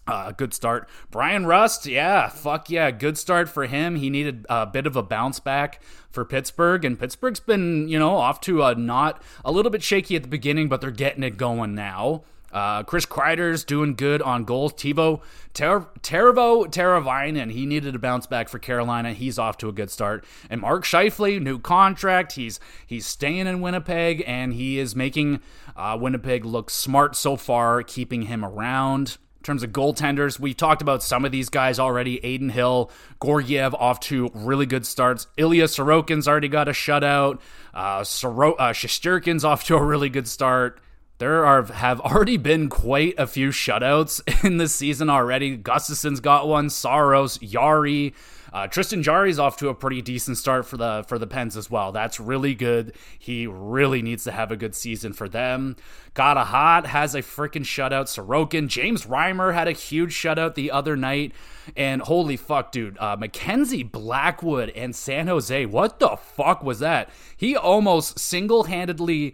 Uh, good start. Bryan Rust, yeah, fuck yeah, good start for him. He needed a bit of a bounce back for Pittsburgh, and Pittsburgh's been, you know, off to a not a little bit shaky at the beginning, but they're getting it going now. Uh, Chris Kreider's doing good on goals. Teuvo Ter- Teravainen, he needed a bounce back for Carolina. He's off to a good start. And Mark Scheifele, new contract. He's he's staying in Winnipeg, and he is making uh, Winnipeg look smart so far, keeping him around. In terms of goaltenders, we talked about some of these guys already. Adin Hill, Georgiev off to really good starts. Ilya Sorokin's already got a shutout. Uh, Soro- uh, off to a really good start. There are have already been quite a few shutouts in this season already. Gustavsson's got one. Soros, Jarry, uh, Tristan Jarry's off to a pretty decent start for the for the Pens as well. That's really good. He really needs to have a good season for them. Gotta hot has a freaking shutout. Sorokin, James Reimer had a huge shutout the other night. And holy fuck, dude, uh, Mackenzie Blackwood and San Jose. What the fuck was that? He almost single handedly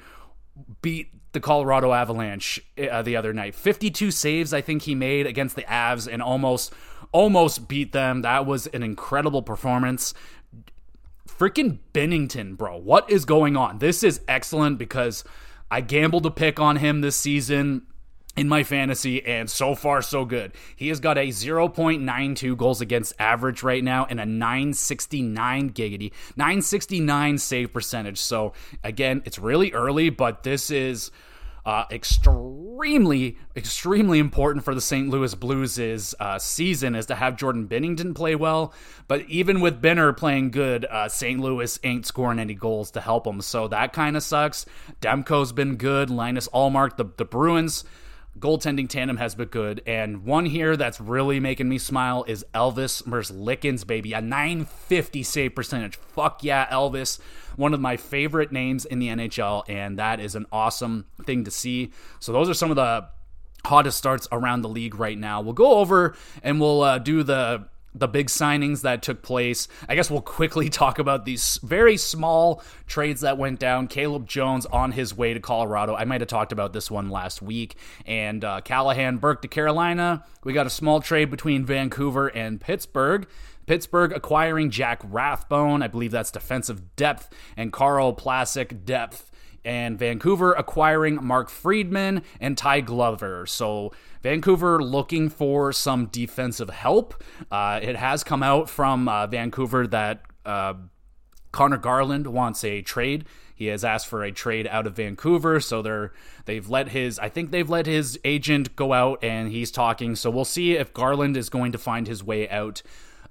beat the Colorado Avalanche uh, the other night. 52 saves I think he made against the Avs and almost almost beat them. That was an incredible performance. Freaking Binnington, bro. What is going on? This is excellent because I gambled a pick on him this season in my fantasy, and so far, so good. He has got a 0.92 goals against average right now and a 969 giggity, 969 save percentage. So, again, it's really early, but this is uh, extremely, extremely important for the St. Louis Blues' uh, season is to have Jordan Binnington play well. But even with Benner playing good, uh, St. Louis ain't scoring any goals to help them. So that kind of sucks. Demko's been good. Linus Ullmark, the, the Bruins goaltending tandem has been good. And one here that's really making me smile is Elvis Merzlikins, baby. A 950 save percentage. Fuck yeah, Elvis. One of my favorite names in the NHL, and that is an awesome thing to see. So those are some of the hottest starts around the league right now. We'll go over and we'll uh, do the the big signings that took place. I guess we'll quickly talk about these very small trades that went down. Caleb Jones on his way to Colorado. I might have talked about this one last week. And uh, Callahan Burke to Carolina. We got a small trade between Vancouver and Pittsburgh. Pittsburgh acquiring Jack Rathbone. I believe that's defensive depth. And Carl Plasek depth and Vancouver acquiring Mark Friedman and Ty Glover. So Vancouver looking for some defensive help. Uh, it has come out from uh, Vancouver that uh, Conor Garland wants a trade. He has asked for a trade out of Vancouver, so they're they've let his I think they've let his agent go out and he's talking. So we'll see if Garland is going to find his way out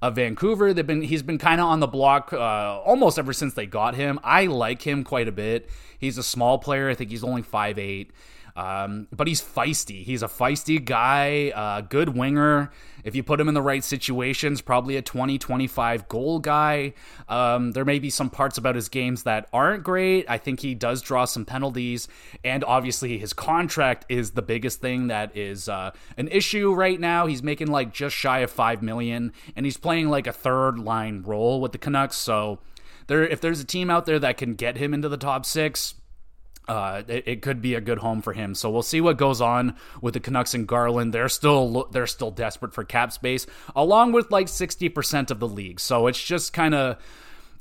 of Vancouver. They've been he's been kind of on the block uh, almost ever since they got him. I like him quite a bit. He's a small player. I think he's only five eight. Um, but he's feisty. He's a feisty guy, uh, good winger. If you put him in the right situations, probably a 20 25 goal guy. Um, there may be some parts about his games that aren't great. I think he does draw some penalties. And obviously, his contract is the biggest thing that is uh, an issue right now. He's making like just shy of 5 million, and he's playing like a third line role with the Canucks. So, there, if there's a team out there that can get him into the top six, uh, it, it, could be a good home for him. So we'll see what goes on with the Canucks and Garland. They're still they're still desperate for cap space, along with like sixty percent of the league. So it's just kind of.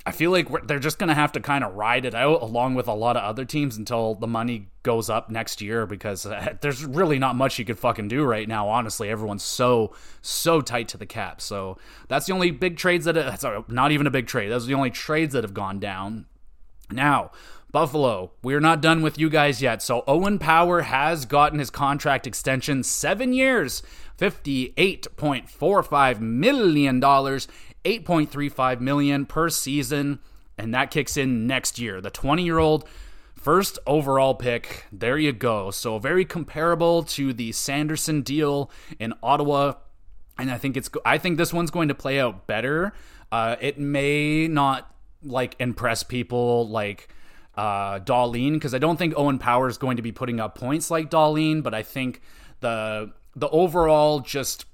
I feel like they're just going to have to kind of ride it out along with a lot of other teams until the money goes up next year because uh, there's really not much you could fucking do right now. Honestly, everyone's so so tight to the cap. So that's the only big trades that that's not even a big trade. Those are the only trades that have gone down. Now, Buffalo, we're not done with you guys yet. So Owen Power has gotten his contract extension, seven years, $58.45 million, 8.35 million per season, and that kicks in next year. The 20 year old first overall pick. There you go. So very comparable to the Sanderson deal in Ottawa. And I think it's I think this one's going to play out better. Uh, it may not like impress people like uh, Dahlin because I don't think Owen Power is going to be putting up points like Dahlin, but I think the the overall just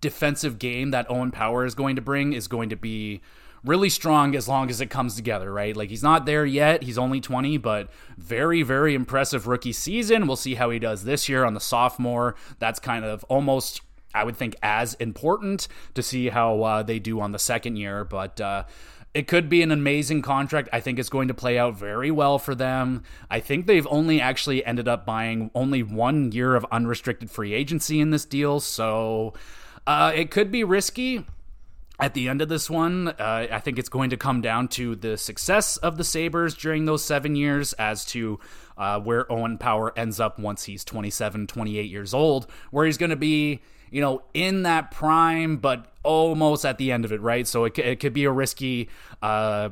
defensive game that Owen Power is going to bring is going to be really strong as long as it comes together, right? Like he's not there yet. He's only 20, but very, very impressive rookie season. We'll see how he does this year on the sophomore. That's kind of almost, I would think, as important to see how uh, they do on the second year. But uh, it could be an amazing contract. I think it's going to play out very well for them. I think they've only actually ended up buying only one year of unrestricted free agency in this deal. So uh, it could be risky at the end of this one, uh, I think it's going to come down to the success of the Sabres during those seven years as to uh, where Owen Power ends up once he's 27, 28 years old, where he's going to be you know, in that prime, but almost at the end of it, right? So it, it could be a risky. Uh,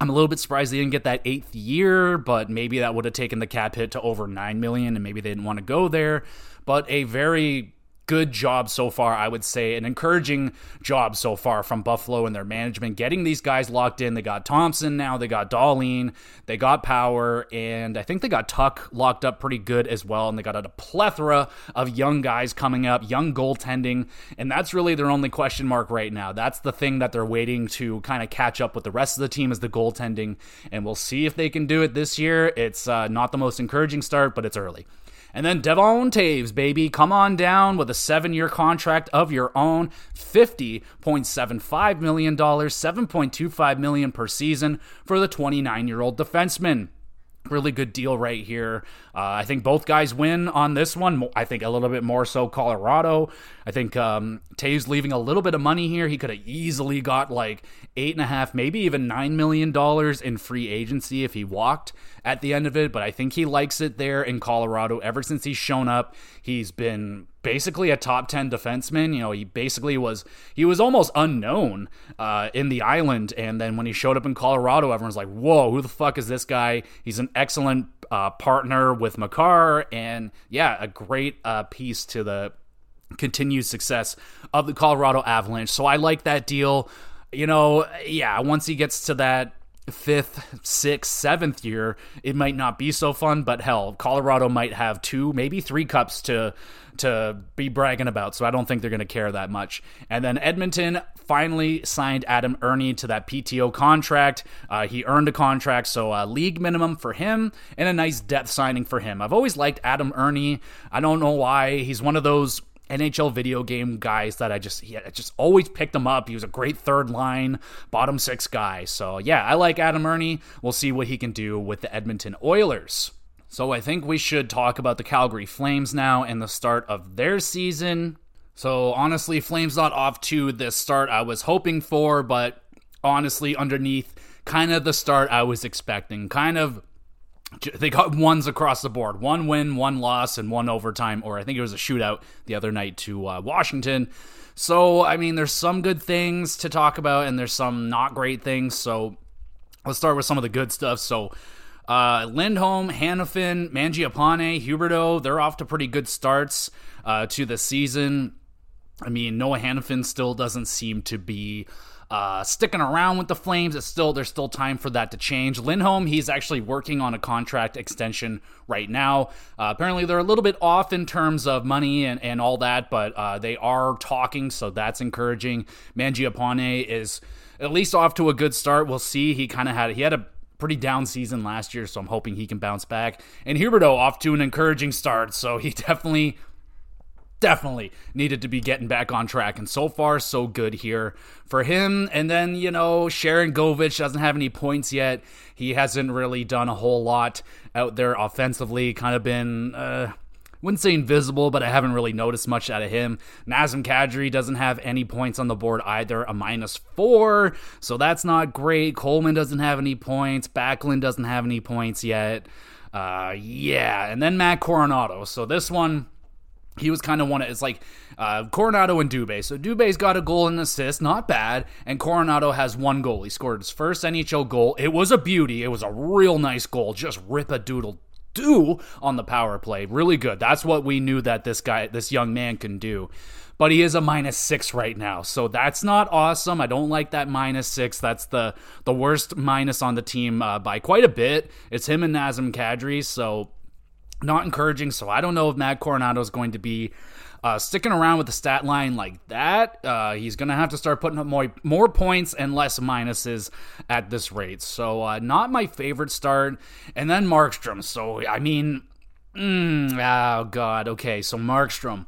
I'm a little bit surprised they didn't get that eighth year, but maybe that would have taken the cap hit to over nine million, and maybe they didn't want to go there. But a very good job so far, I would say, an encouraging job so far from Buffalo and their management getting these guys locked in. They got Thompson now, they got Dahlin, they got Power, and I think they got Tuch locked up pretty good as well. And they got a plethora of young guys coming up, young goaltending, and that's really their only question mark right now. That's the thing that they're waiting to kind of catch up with the rest of the team is the goaltending, and we'll see if they can do it this year. It's uh, not the most encouraging start, but it's early. And then Devon Toews, baby, come on down with a seven year contract of your own, $50.75 million, 7.25 million per season for the 29 year old defenseman really good deal right here. Uh, I think both guys win on this one. I think a little bit more so Colorado. I think um, Toews leaving a little bit of money here. He could have easily got like eight and a half, maybe even nine million dollars in free agency if he walked at the end of it. But I think he likes it there in Colorado. Ever since he's shown up, he's been basically a top 10 defenseman. You know he basically was he was almost unknown uh, in the island. And then when he showed up in colorado everyone's like whoa who the fuck is this guy? He's an excellent uh, partner with makar. And yeah a great uh, piece to the continued success of the colorado avalanche. So i like that deal. You know yeah once he gets to that fifth, sixth, seventh year, it might not be so fun. But hell, Colorado might have two, maybe three cups to to be bragging about. So I don't think they're going to care that much. And then Edmonton finally signed Adam Erne to that PTO contract. Uh, he earned a contract, so a league minimum for him and a nice depth signing for him. I've always liked Adam Erne. I don't know why. He's one of those NHL video game guys that I just I just always picked him up. He was a great third line, bottom six guy. So yeah, I like Adam Erne. We'll see what he can do with the Edmonton Oilers. So I think we should talk about the Calgary Flames now and the start of their season. So honestly, Flames not off to the start I was hoping for, but honestly, underneath kind of the start I was expecting. Kind of they got ones across the board one win, one loss, and one overtime, or I think it was a shootout the other night to uh, Washington. So, I mean, there's some good things to talk about, and there's some not great things. So, let's start with some of the good stuff. So, uh, Lindholm, Hanifin, Mangiapane, Huberdeau, they're off to pretty good starts uh, to the season. I mean, Noah Hanifin still doesn't seem to be uh, sticking around with the Flames. It's still there's still time for that to change. Lindholm, he's actually working on a contract extension right now. Uh, apparently, they're a little bit off in terms of money and, and all that, but uh, they are talking, so that's encouraging. Mangiapane is at least off to a good start. We'll see. He kind of had he had a pretty down season last year, so I'm hoping he can bounce back. And Huberdeau off to an encouraging start, so he definitely definitely needed to be getting back on track. And so far, so good here for him. And then, you know, Sharangovich doesn't have any points yet. He hasn't really done a whole lot out there offensively, kind of been. Uh, wouldn't say invisible, but I haven't really noticed much out of him. Nazem Kadri doesn't have any points on the board either, a minus four, so that's not great. Coleman doesn't have any points. Backlund doesn't have any points yet. Uh, yeah, and then Matt Coronato. So this one, he was kind of one of it's like uh, Coronato and Dubé. So Dubé's got a goal and assist, not bad, and Coronato has one goal. He scored his first NHL goal. It was a beauty. It was a real nice goal. Just rip a doodle do on the power play. Really good. That's what we knew that this guy, this young man, can do. But he is a minus six right now, so that's not awesome. I don't like that minus six. That's the the worst minus on the team uh, by quite a bit. It's him and Nazem Kadri, so not encouraging. So I don't know if Matt Coronato is going to be uh, sticking around with the stat line like that. Uh, he's going to have to start putting up more, more points and less minuses at this rate. So uh, not my favorite start. And then Markstrom. So I mean, mm, oh god. Okay, so Markstrom.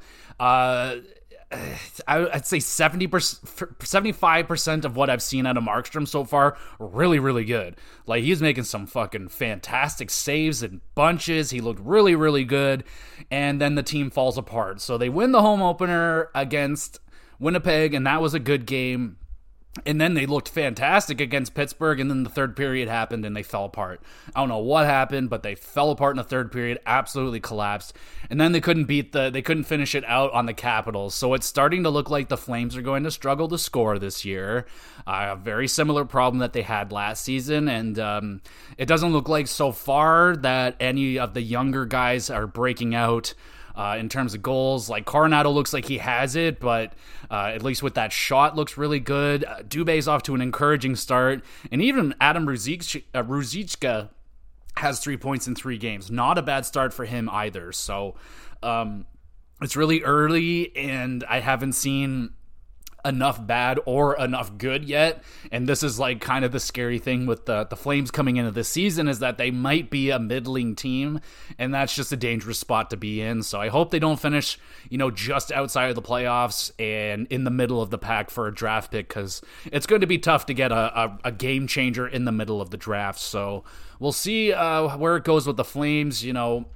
I'd say 70%, 75% of what I've seen out of Markstrom so far, really, really good. Like, he's making some fucking fantastic saves and bunches. He looked really, really good. And then the team falls apart. So they win the home opener against Winnipeg, and that was a good game. And then they looked fantastic against Pittsburgh, and then the third period happened and they fell apart. I don't know what happened, but they fell apart in the third period, absolutely collapsed. And then they couldn't beat the they couldn't finish it out on the Capitals. So it's starting to look like the Flames are going to struggle to score this year. Uh, a very similar problem that they had last season, and um, it doesn't look like so far that any of the younger guys are breaking out. Uh, in terms of goals. Like Coronato looks like he has it, but uh, at least with that shot, looks really good. Uh, Dubé's off to an encouraging start, and even Adam Ruzicka, uh, has three points in three games. Not a bad start for him either. So um, it's really early, and I haven't seen enough bad or enough good yet. And this is like kind of the scary thing with the the Flames coming into this season is that they might be a middling team, and that's just a dangerous spot to be in. So I hope they don't finish, you know, just outside of the playoffs and in the middle of the pack for a draft pick because it's going to be tough to get a, a, a, game changer in the middle of the draft. So we'll see uh, where it goes with the Flames. You know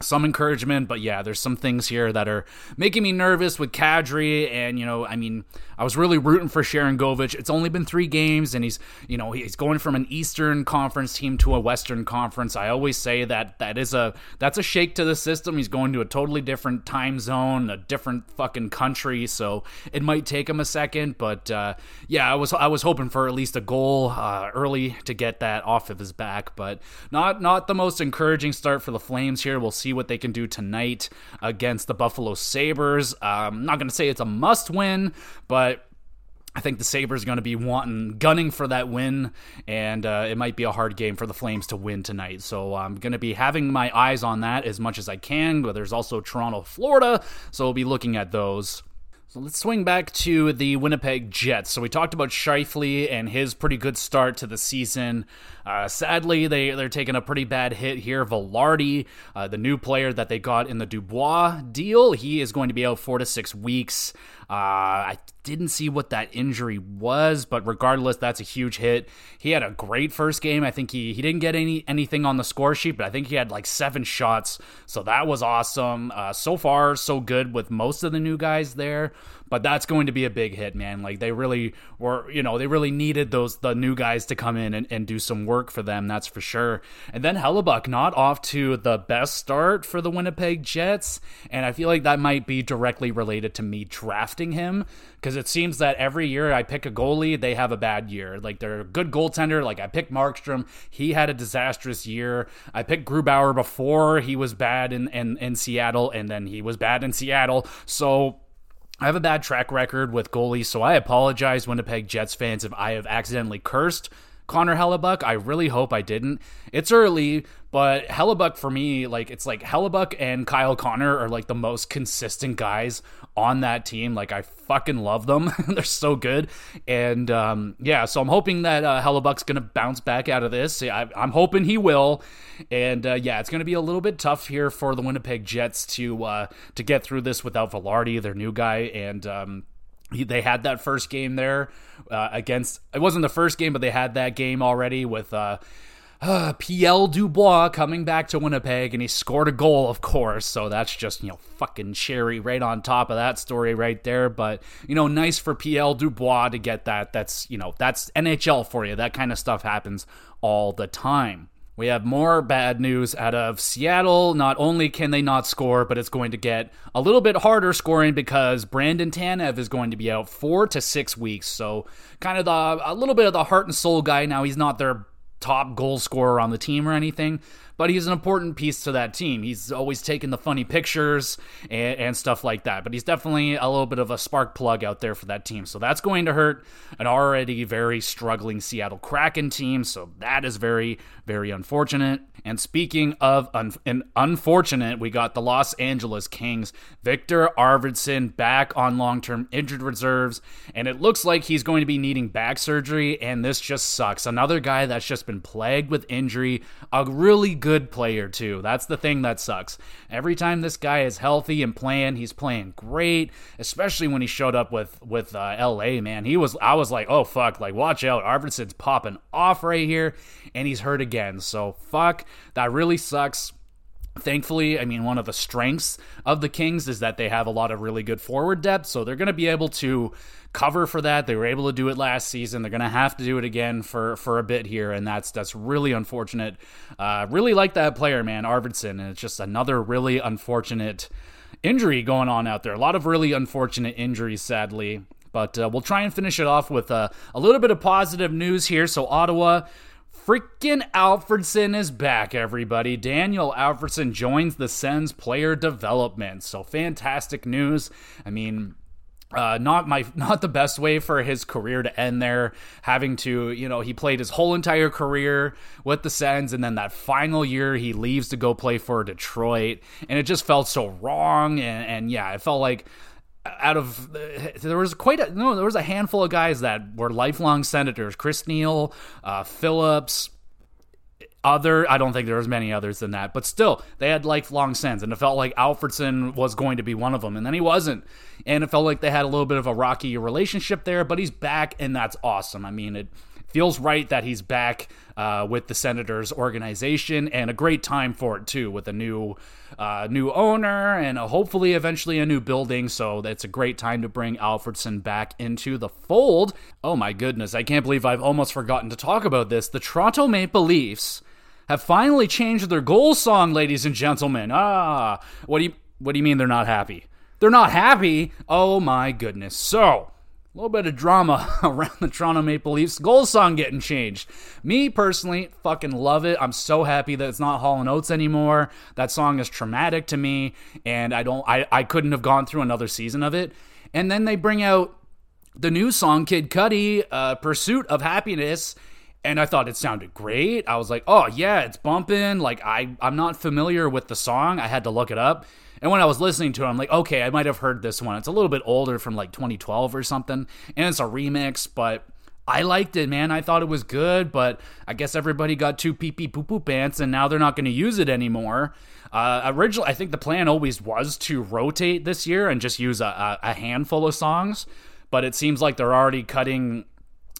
some encouragement, but yeah, there's some things here that are making me nervous with Kadri. And, you know, I mean, I was really rooting for Sharangovich. It's only been three games, and he's, you know, he's going from an Eastern Conference team to a Western Conference. I always say that that is a that's a shake to the system. He's going to a totally different time zone, a different fucking country, so it might take him a second. But uh, yeah, I was I was hoping for at least a goal uh, early to get that off of his back, but not not the most encouraging start for the Flames here. We'll see see what they can do tonight against the Buffalo Sabres. Um, I'm not going to say it's a must win, but I think the Sabres are going to be wanting, gunning for that win, and uh, it might be a hard game for the Flames to win tonight. So I'm going to be having my eyes on that as much as I can. But there's also Toronto, Florida, so we'll be looking at those. So let's swing back to the Winnipeg Jets. So we talked about Scheifele and his pretty good start to the season. Uh, sadly, they, they're taking a pretty bad hit here. Vilardi, uh, the new player that they got in the Dubois deal, he is going to be out four to six weeks. Uh, I didn't see what that injury was, but regardless, that's a huge hit. He had a great first game. I think he, he didn't get any anything on the score sheet, but I think he had like seven shots, so that was awesome. Uh, so far, so good with most of the new guys there. But that's going to be a big hit, man. Like they really were, you know, they really needed those the new guys to come in and, and do some work for them. That's for sure. And then Hellebuyck not off to the best start for the Winnipeg Jets, and I feel like that might be directly related to me drafting him because it seems that every year I pick a goalie, they have a bad year. Like they're a good goaltender. Like I picked Markstrom, he had a disastrous year. I picked Grubauer before he was bad in, in, in Seattle, and then he was bad in Seattle. So I have a bad track record with goalies, so I apologize, Winnipeg Jets fans, if I have accidentally cursed Connor Hellebuyck. I really hope I didn't. It's early, but Hellebuyck for me, like it's like Hellebuyck and Kyle Connor are like the most consistent guys on that team. Like I fucking love them. They're so good. And um, yeah, so I'm hoping that uh, Hellebuyck's gonna bounce back out of this. I, am hoping he will. And uh, yeah, it's gonna be a little bit tough here for the Winnipeg Jets to uh, to get through this without Vilardi, their new guy, and. Um, they had that first game there uh, against. It wasn't the first game, but they had that game already with uh, uh, PL Dubois coming back to Winnipeg, and he scored a goal, of course. So that's just you know fucking cherry right on top of that story right there. But you know, nice for PL Dubois to get that. That's you know that's NHL for you. That kind of stuff happens all the time. We have more bad news out of Seattle. Not only can they not score, but it's going to get a little bit harder scoring because Brandon Tanev is going to be out four to six weeks. So, kind of the a little bit of the heart and soul guy. Now he's not their top goal scorer on the team or anything, but he's an important piece to that team. He's always taking the funny pictures and, and, stuff like that. But he's definitely a little bit of a spark plug out there for that team. So that's going to hurt an already very struggling Seattle Kraken team. So that is very, very unfortunate. And speaking of un- unfortunate, we got the Los Angeles Kings, Victor Arvidsson back on long term injured reserves. And it looks like he's going to be needing back surgery. And this just sucks. Another guy that's just been plagued with injury, a really good good player too. That's the thing that sucks. Every time this guy is healthy and playing, he's playing great. Especially when he showed up with with uh, L.A. Man, he was. I was like, oh fuck, like watch out, Arvidsson's popping off right here, and he's hurt again. So fuck, that really sucks. Thankfully, I mean, one of the strengths of the Kings is that they have a lot of really good forward depth, so they're going to be able to cover for that. They were able to do it last season. They're going to have to do it again for for a bit here, and that's that's really unfortunate. Uh, really like that player, man, Arvidsson, and it's just another really unfortunate injury going on out there. A lot of really unfortunate injuries, sadly. But uh, we'll try and finish it off with uh, a little bit of positive news here. So Ottawa Freaking Alfredsson is back, everybody. Daniel Alfredsson joins the Sens player development. So fantastic news. I mean, uh, not my not the best way for his career to end there having to you know he played his whole entire career with the Sens and then that final year he leaves to go play for Detroit and it just felt so wrong and, and yeah it felt like out of there was quite a no there was a handful of guys that were lifelong senators. Chris neil uh, phillips other i don't think there was many others than that but still they had lifelong sens and it felt like Alfredsson was going to be one of them and then he wasn't and it felt like they had a little bit of a rocky relationship there but he's back and that's awesome i mean it feels right that he's back uh, with the Senators organization, and a great time for it too, with a new uh, new owner and a, hopefully eventually a new building. So it's a great time to bring Alfredsson back into the fold. Oh my goodness, I can't believe I've almost forgotten to talk about this. The Toronto Maple Leafs have finally changed their goal song, ladies and gentlemen. Ah, what do you what do you mean they're not happy? They're not happy. Oh my goodness. So a little bit of drama around the Toronto Maple Leafs goal song getting changed. Me personally, fucking love it. I'm so happy that it's not Hall and Oates anymore. That song is traumatic to me, and I don't, I, I couldn't have gone through another season of it. And then they bring out the new song, Kid Cudi, uh, "Pursuit of Happiness." And I thought it sounded great. I was like, "Oh yeah, it's bumping." Like I I'm not familiar with the song. I had to look it up. And when I was listening to it, I'm like, okay, I might have heard this one. It's a little bit older from like 2012 or something, and it's a remix, but I liked it, man. I thought it was good, but I guess everybody got two pee pee poo poo pants, and now they're not going to use it anymore. Uh, originally, I think the plan always was to rotate this year and just use a, a handful of songs, but it seems like they're already cutting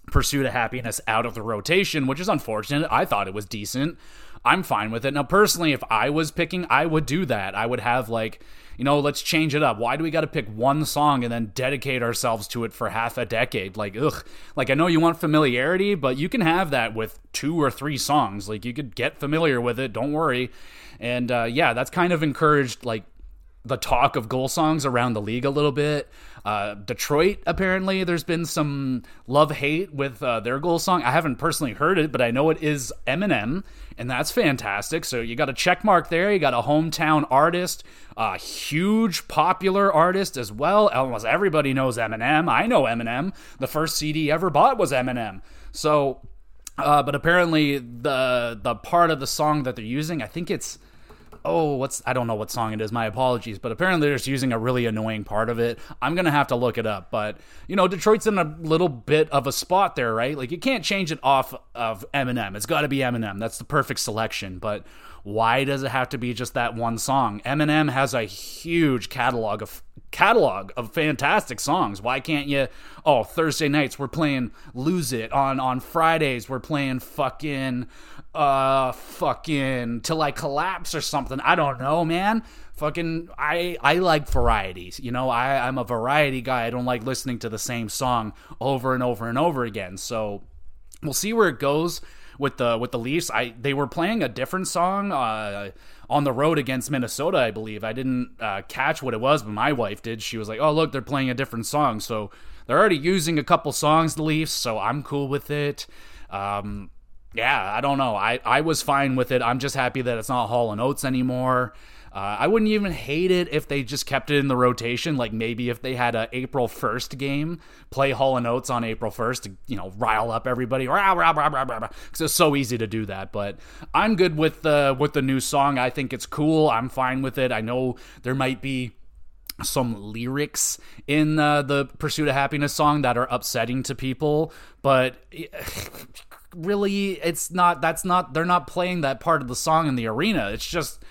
Pursuit of Happiness out of the rotation, which is unfortunate. I thought it was decent. I'm fine with it. Now, personally, if I was picking, I would do that. I would have like, you know, let's change it up. Why do we got to pick one song and then dedicate ourselves to it for half a decade? Like, ugh. Like, I know you want familiarity, but you can have that with two or three songs. Like, you could get familiar with it. Don't worry. And uh, yeah, that's kind of encouraged, like, the talk of goal songs around the league a little bit. Uh, Detroit, apparently, there's been some love hate with uh, their goal song. I haven't personally heard it, but I know it is Eminem, and that's fantastic. So you got a check mark there. You got a hometown artist, a huge popular artist as well. Almost everybody knows Eminem. I know Eminem. The first CD ever bought was Eminem. So, uh, but apparently the the part of the song that they're using, I think it's oh, what's I don't know what song it is. My apologies, but apparently they're just using a really annoying part of it. I'm gonna have to look it up, but you know, Detroit's in a little bit of a spot there, right? Like you can't change it off of Eminem. It's got to be Eminem. That's the perfect selection, but why does it have to be just that one song? Eminem has a huge catalog of catalog of fantastic songs. Why can't you? Oh, Thursday nights we're playing "Lose It." On on Fridays we're playing fucking uh fucking till I collapse or something. I don't know, man. Fucking I I like varieties. You know, I I'm a variety guy. I don't like listening to the same song over and over and over again. So we'll see where it goes with the with the Leafs. I they were playing a different song uh, on the road against Minnesota, I believe. I didn't uh, catch what it was, but my wife did. She was like, "Oh, look, they're playing a different song." So they're already using a couple songs, the Leafs. So I'm cool with it. Um, yeah, I don't know. I, I was fine with it. I'm just happy that it's not Hall and Oates anymore. Uh, I wouldn't even hate it if they just kept it in the rotation. Like maybe if they had a April 1st game, play Hall and Oates on April 1st to you know rile up everybody. Because it's so easy to do that. But I'm good with the with the new song. I think it's cool. I'm fine with it. I know there might be some lyrics in uh, the Pursuit of Happiness song that are upsetting to people, but really it's not that's not they're not playing that part of the song in the arena. It's just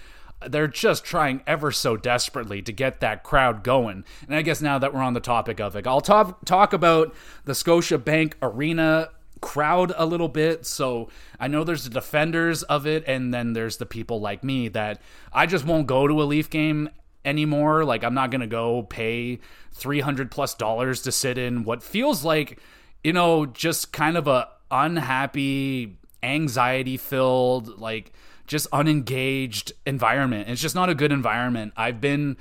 they're just trying ever so desperately to get that crowd going. And i guess now that we're on the topic of it i'll talk talk about the scotiabank arena crowd a little bit. So i know there's the defenders of it and then there's the people like me that i just won't go to a leaf game anymore. Like i'm not gonna go pay 300 plus dollars to sit in what feels like you know just kind of a unhappy, anxiety filled, like just unengaged environment. It's just not a good environment. I've been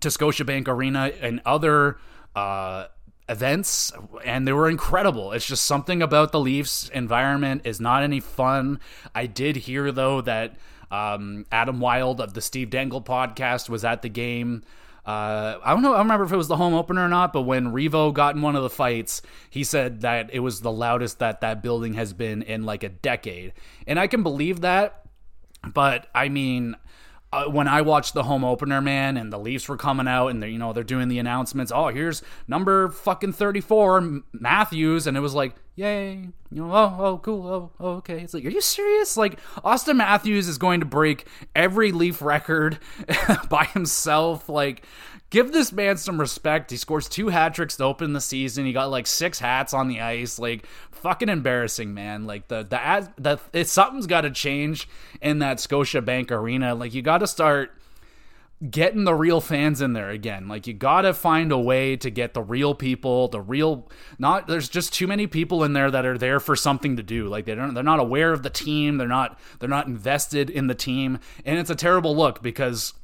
to Scotiabank Arena and other uh, events, and they were incredible. It's just something about the Leafs environment is not any fun. I did hear though that um, Adam Wylde of the Steve Dangle podcast was at the game. Uh, I don't know. I don't remember if it was the home opener or not, but when Reavo got in one of the fights, he said that it was the loudest that that building has been in like a decade, and I can believe that. But I mean, uh, when I watched the home opener, man, and the Leafs were coming out, and they're you know they're doing the announcements. Oh, here's number fucking thirty four, Matthews, and it was like, yay, you know, oh, oh, cool, oh, oh, okay. It's like, are you serious? Like Auston Matthews is going to break every Leaf record by himself. Like give this man some respect. He scores two hat tricks to open the season. He got like six hats on the ice. Like fucking embarrassing, man. Like the the the it, something's got to change in that Scotiabank Arena. Like you got to start getting the real fans in there again. Like you got to find a way to get the real people, the real not there's just too many people in there that are there for something to do. Like they don't they're not aware of the team, they're not they're not invested in the team, and it's a terrible look because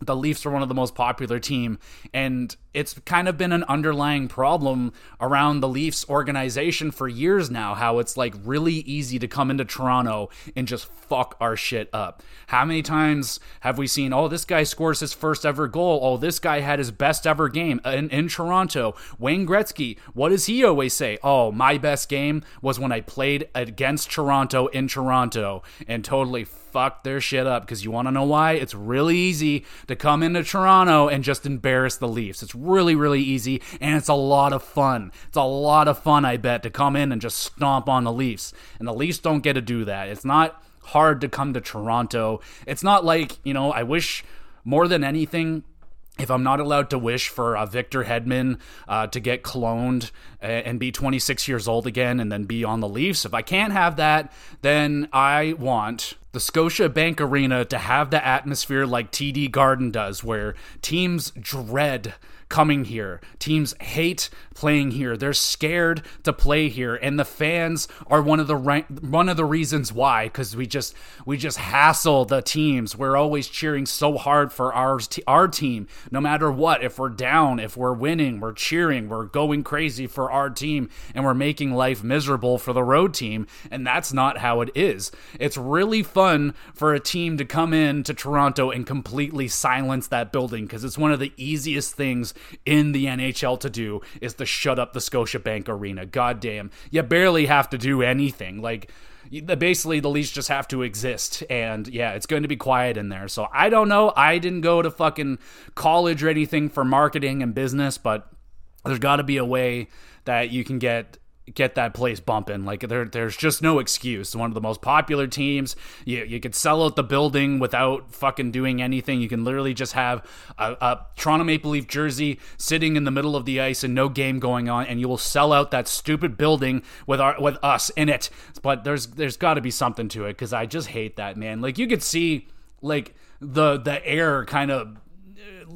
the Leafs are one of the most popular team and it's kind of been an underlying problem around the Leafs organization for years now how it's like really easy to come into Toronto and just fuck our shit up. How many times have we seen oh this guy scores his first ever goal, oh this guy had his best ever game in, in Toronto. Wayne Gretzky, what does he always say? Oh, my best game was when I played against Toronto in Toronto and totally fucked their shit up because you want to know why? It's really easy to come into Toronto and just embarrass the Leafs. It's really, really easy, and it's a lot of fun. It's a lot of fun, I bet, to come in and just stomp on the Leafs. And the Leafs don't get to do that. It's not hard to come to Toronto. It's not like, you know, I wish more than anything if I'm not allowed to wish for uh, Victor Hedman uh, to get cloned and be 26 years old again and then be on the Leafs, if I can't have that, then I want the Scotiabank Arena to have the atmosphere like TD Garden does, where teams dread coming here. Teams hate playing here. They're scared to play here, and the fans are one of the one of the reasons why. Because we just we just hassle the teams. We're always cheering so hard for our our team, no matter what. If we're down, if we're winning, we're cheering. We're going crazy for our team, and we're making life miserable for the road team. And that's not how it is. It's really fun for a team to come in to Toronto and completely silence that building because it's one of the easiest things in the NHL to do is to shut up the Scotiabank Arena. Goddamn, you barely have to do anything. Like basically the Leafs just have to exist and yeah it's going to be quiet in there so i don't know i didn't go to fucking college or anything for marketing and business but there's got to be a way that you can get get that place bumping. Like there, there's just no excuse. One of the most popular teams. You you could sell out the building without fucking doing anything. You can literally just have a, a, Toronto Maple Leaf jersey sitting in the middle of the ice and no game going on, and you will sell out that stupid building with our with us in it. But there's there's got to be something to it because I just hate that man. Like you could see like the the air kind of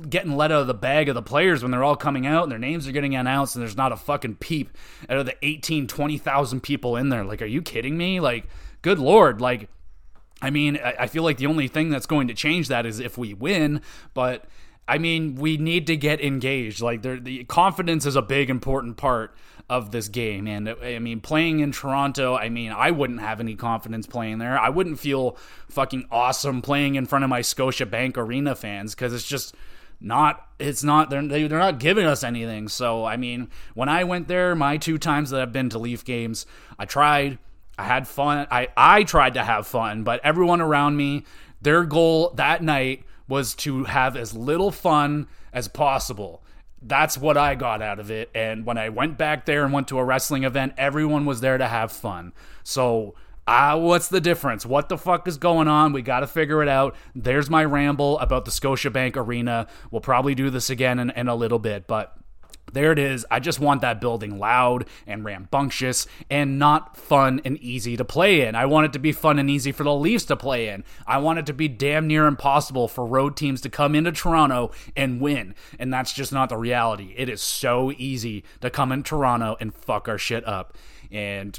getting let out of the bag of the players when they're all coming out and their names are getting announced and there's not a fucking peep out of the 18, 20,000 people in there. Like, are you kidding me? Like, good lord. Like, I mean, I feel like the only thing that's going to change that is if we win, but I mean, we need to get engaged. Like, the confidence is a big important part of this game. And I mean, playing in Toronto, I mean, I wouldn't have any confidence playing there. I wouldn't feel fucking awesome playing in front of my Scotiabank Arena fans because it's just not it's not they're they, are they are not giving us anything so i mean when i went there my two times that i've been to leaf games i tried i had fun i i tried to have fun but everyone around me their goal that night was to have as little fun as possible that's what I got out of it. And when I went back there and went to a wrestling event, everyone was there to have fun. So ah, what's the difference? What the fuck is going on? We got to figure it out. There's my ramble about the Scotiabank Arena. We'll probably do this again in, in a little bit, but there it is. I just want that building loud and rambunctious and not fun and easy to play in. I want it to be fun and easy for the Leafs to play in. I want it to be damn near impossible for road teams to come into Toronto and win. And that's just not the reality. It is so easy to come in Toronto and fuck our shit up. And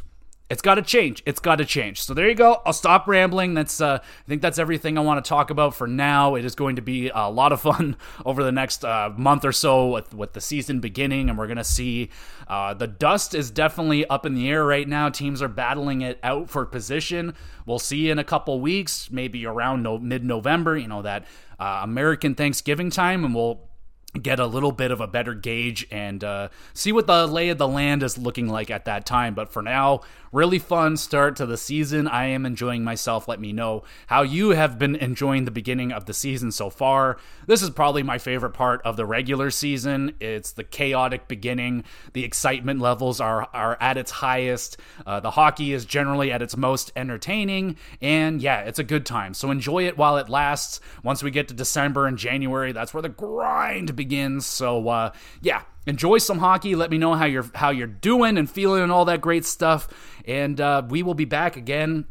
it's got to change. It's got to change. So there you go. I'll stop rambling. That's uh, I think that's everything I want to talk about for now. It is going to be a lot of fun over the next uh, month or so with, with the season beginning, and we're gonna see uh, the dust is definitely up in the air right now. Teams are battling it out for position. We'll see in a couple weeks, maybe around no, mid November. You know that uh, American Thanksgiving time, and we'll get a little bit of a better gauge and uh, see what the lay of the land is looking like at that time. But for now, really fun start to the season. I am enjoying myself. Let me know how you have been enjoying the beginning of the season so far. This is probably my favorite part of the regular season. It's the chaotic beginning. The excitement levels are are at its highest. Uh, the hockey is generally at its most entertaining, and yeah, it's a good time. So enjoy it while it lasts. Once we get to December and January, that's where the grind begins. So uh, yeah, enjoy some hockey. Let me know how you're how you're doing and feeling and all that great stuff. And uh, we will be back again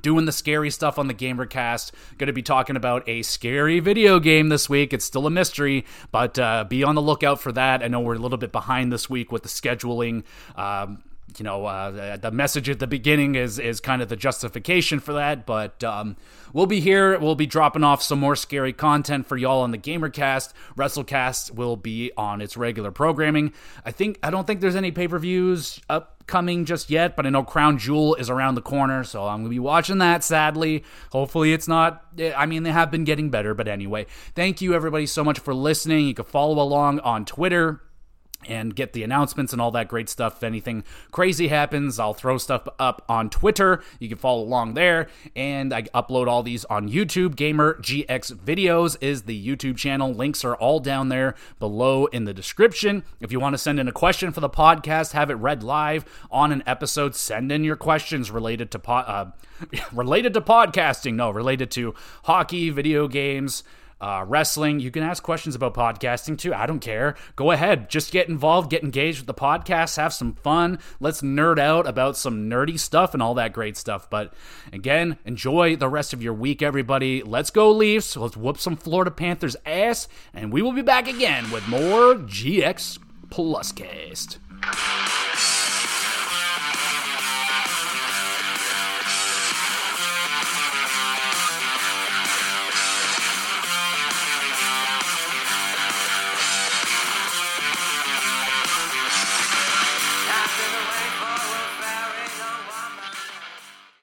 doing the scary stuff on the gamercast going to be talking about a scary video game this week it's still a mystery but uh, be on the lookout for that i know we're a little bit behind this week with the scheduling um, you know, uh, the message at the beginning is is kind of the justification for that. But um, we'll be here. We'll be dropping off some more scary content for y'all on the GamerCast. WrestleCast will be on its regular programming. I think I don't think there's any pay per views upcoming just yet, but I know Crown Jewel is around the corner, so I'm gonna be watching that. Sadly, hopefully it's not. I mean, they have been getting better, but anyway, thank you everybody so much for listening. You can follow along on Twitter and get the announcements and all that great stuff. If anything crazy happens, I'll throw stuff up on Twitter. You can follow along there. And I upload all these on YouTube. Gamer GX Videos is the YouTube channel. Links are all down there below in the description. If you want to send in a question for the podcast, have it read live on an episode, send in your questions related to po- uh, related to podcasting. No, related to hockey, video games uh, wrestling. You can ask questions about podcasting too. I don't care. Go ahead. Just get involved, get engaged with the podcast, have some fun. Let's nerd out about some nerdy stuff and all that great stuff. But again, enjoy the rest of your week, everybody. Let's go, Leafs. Let's whoop some Florida Panthers ass, and we will be back again with more GX Plus Cast.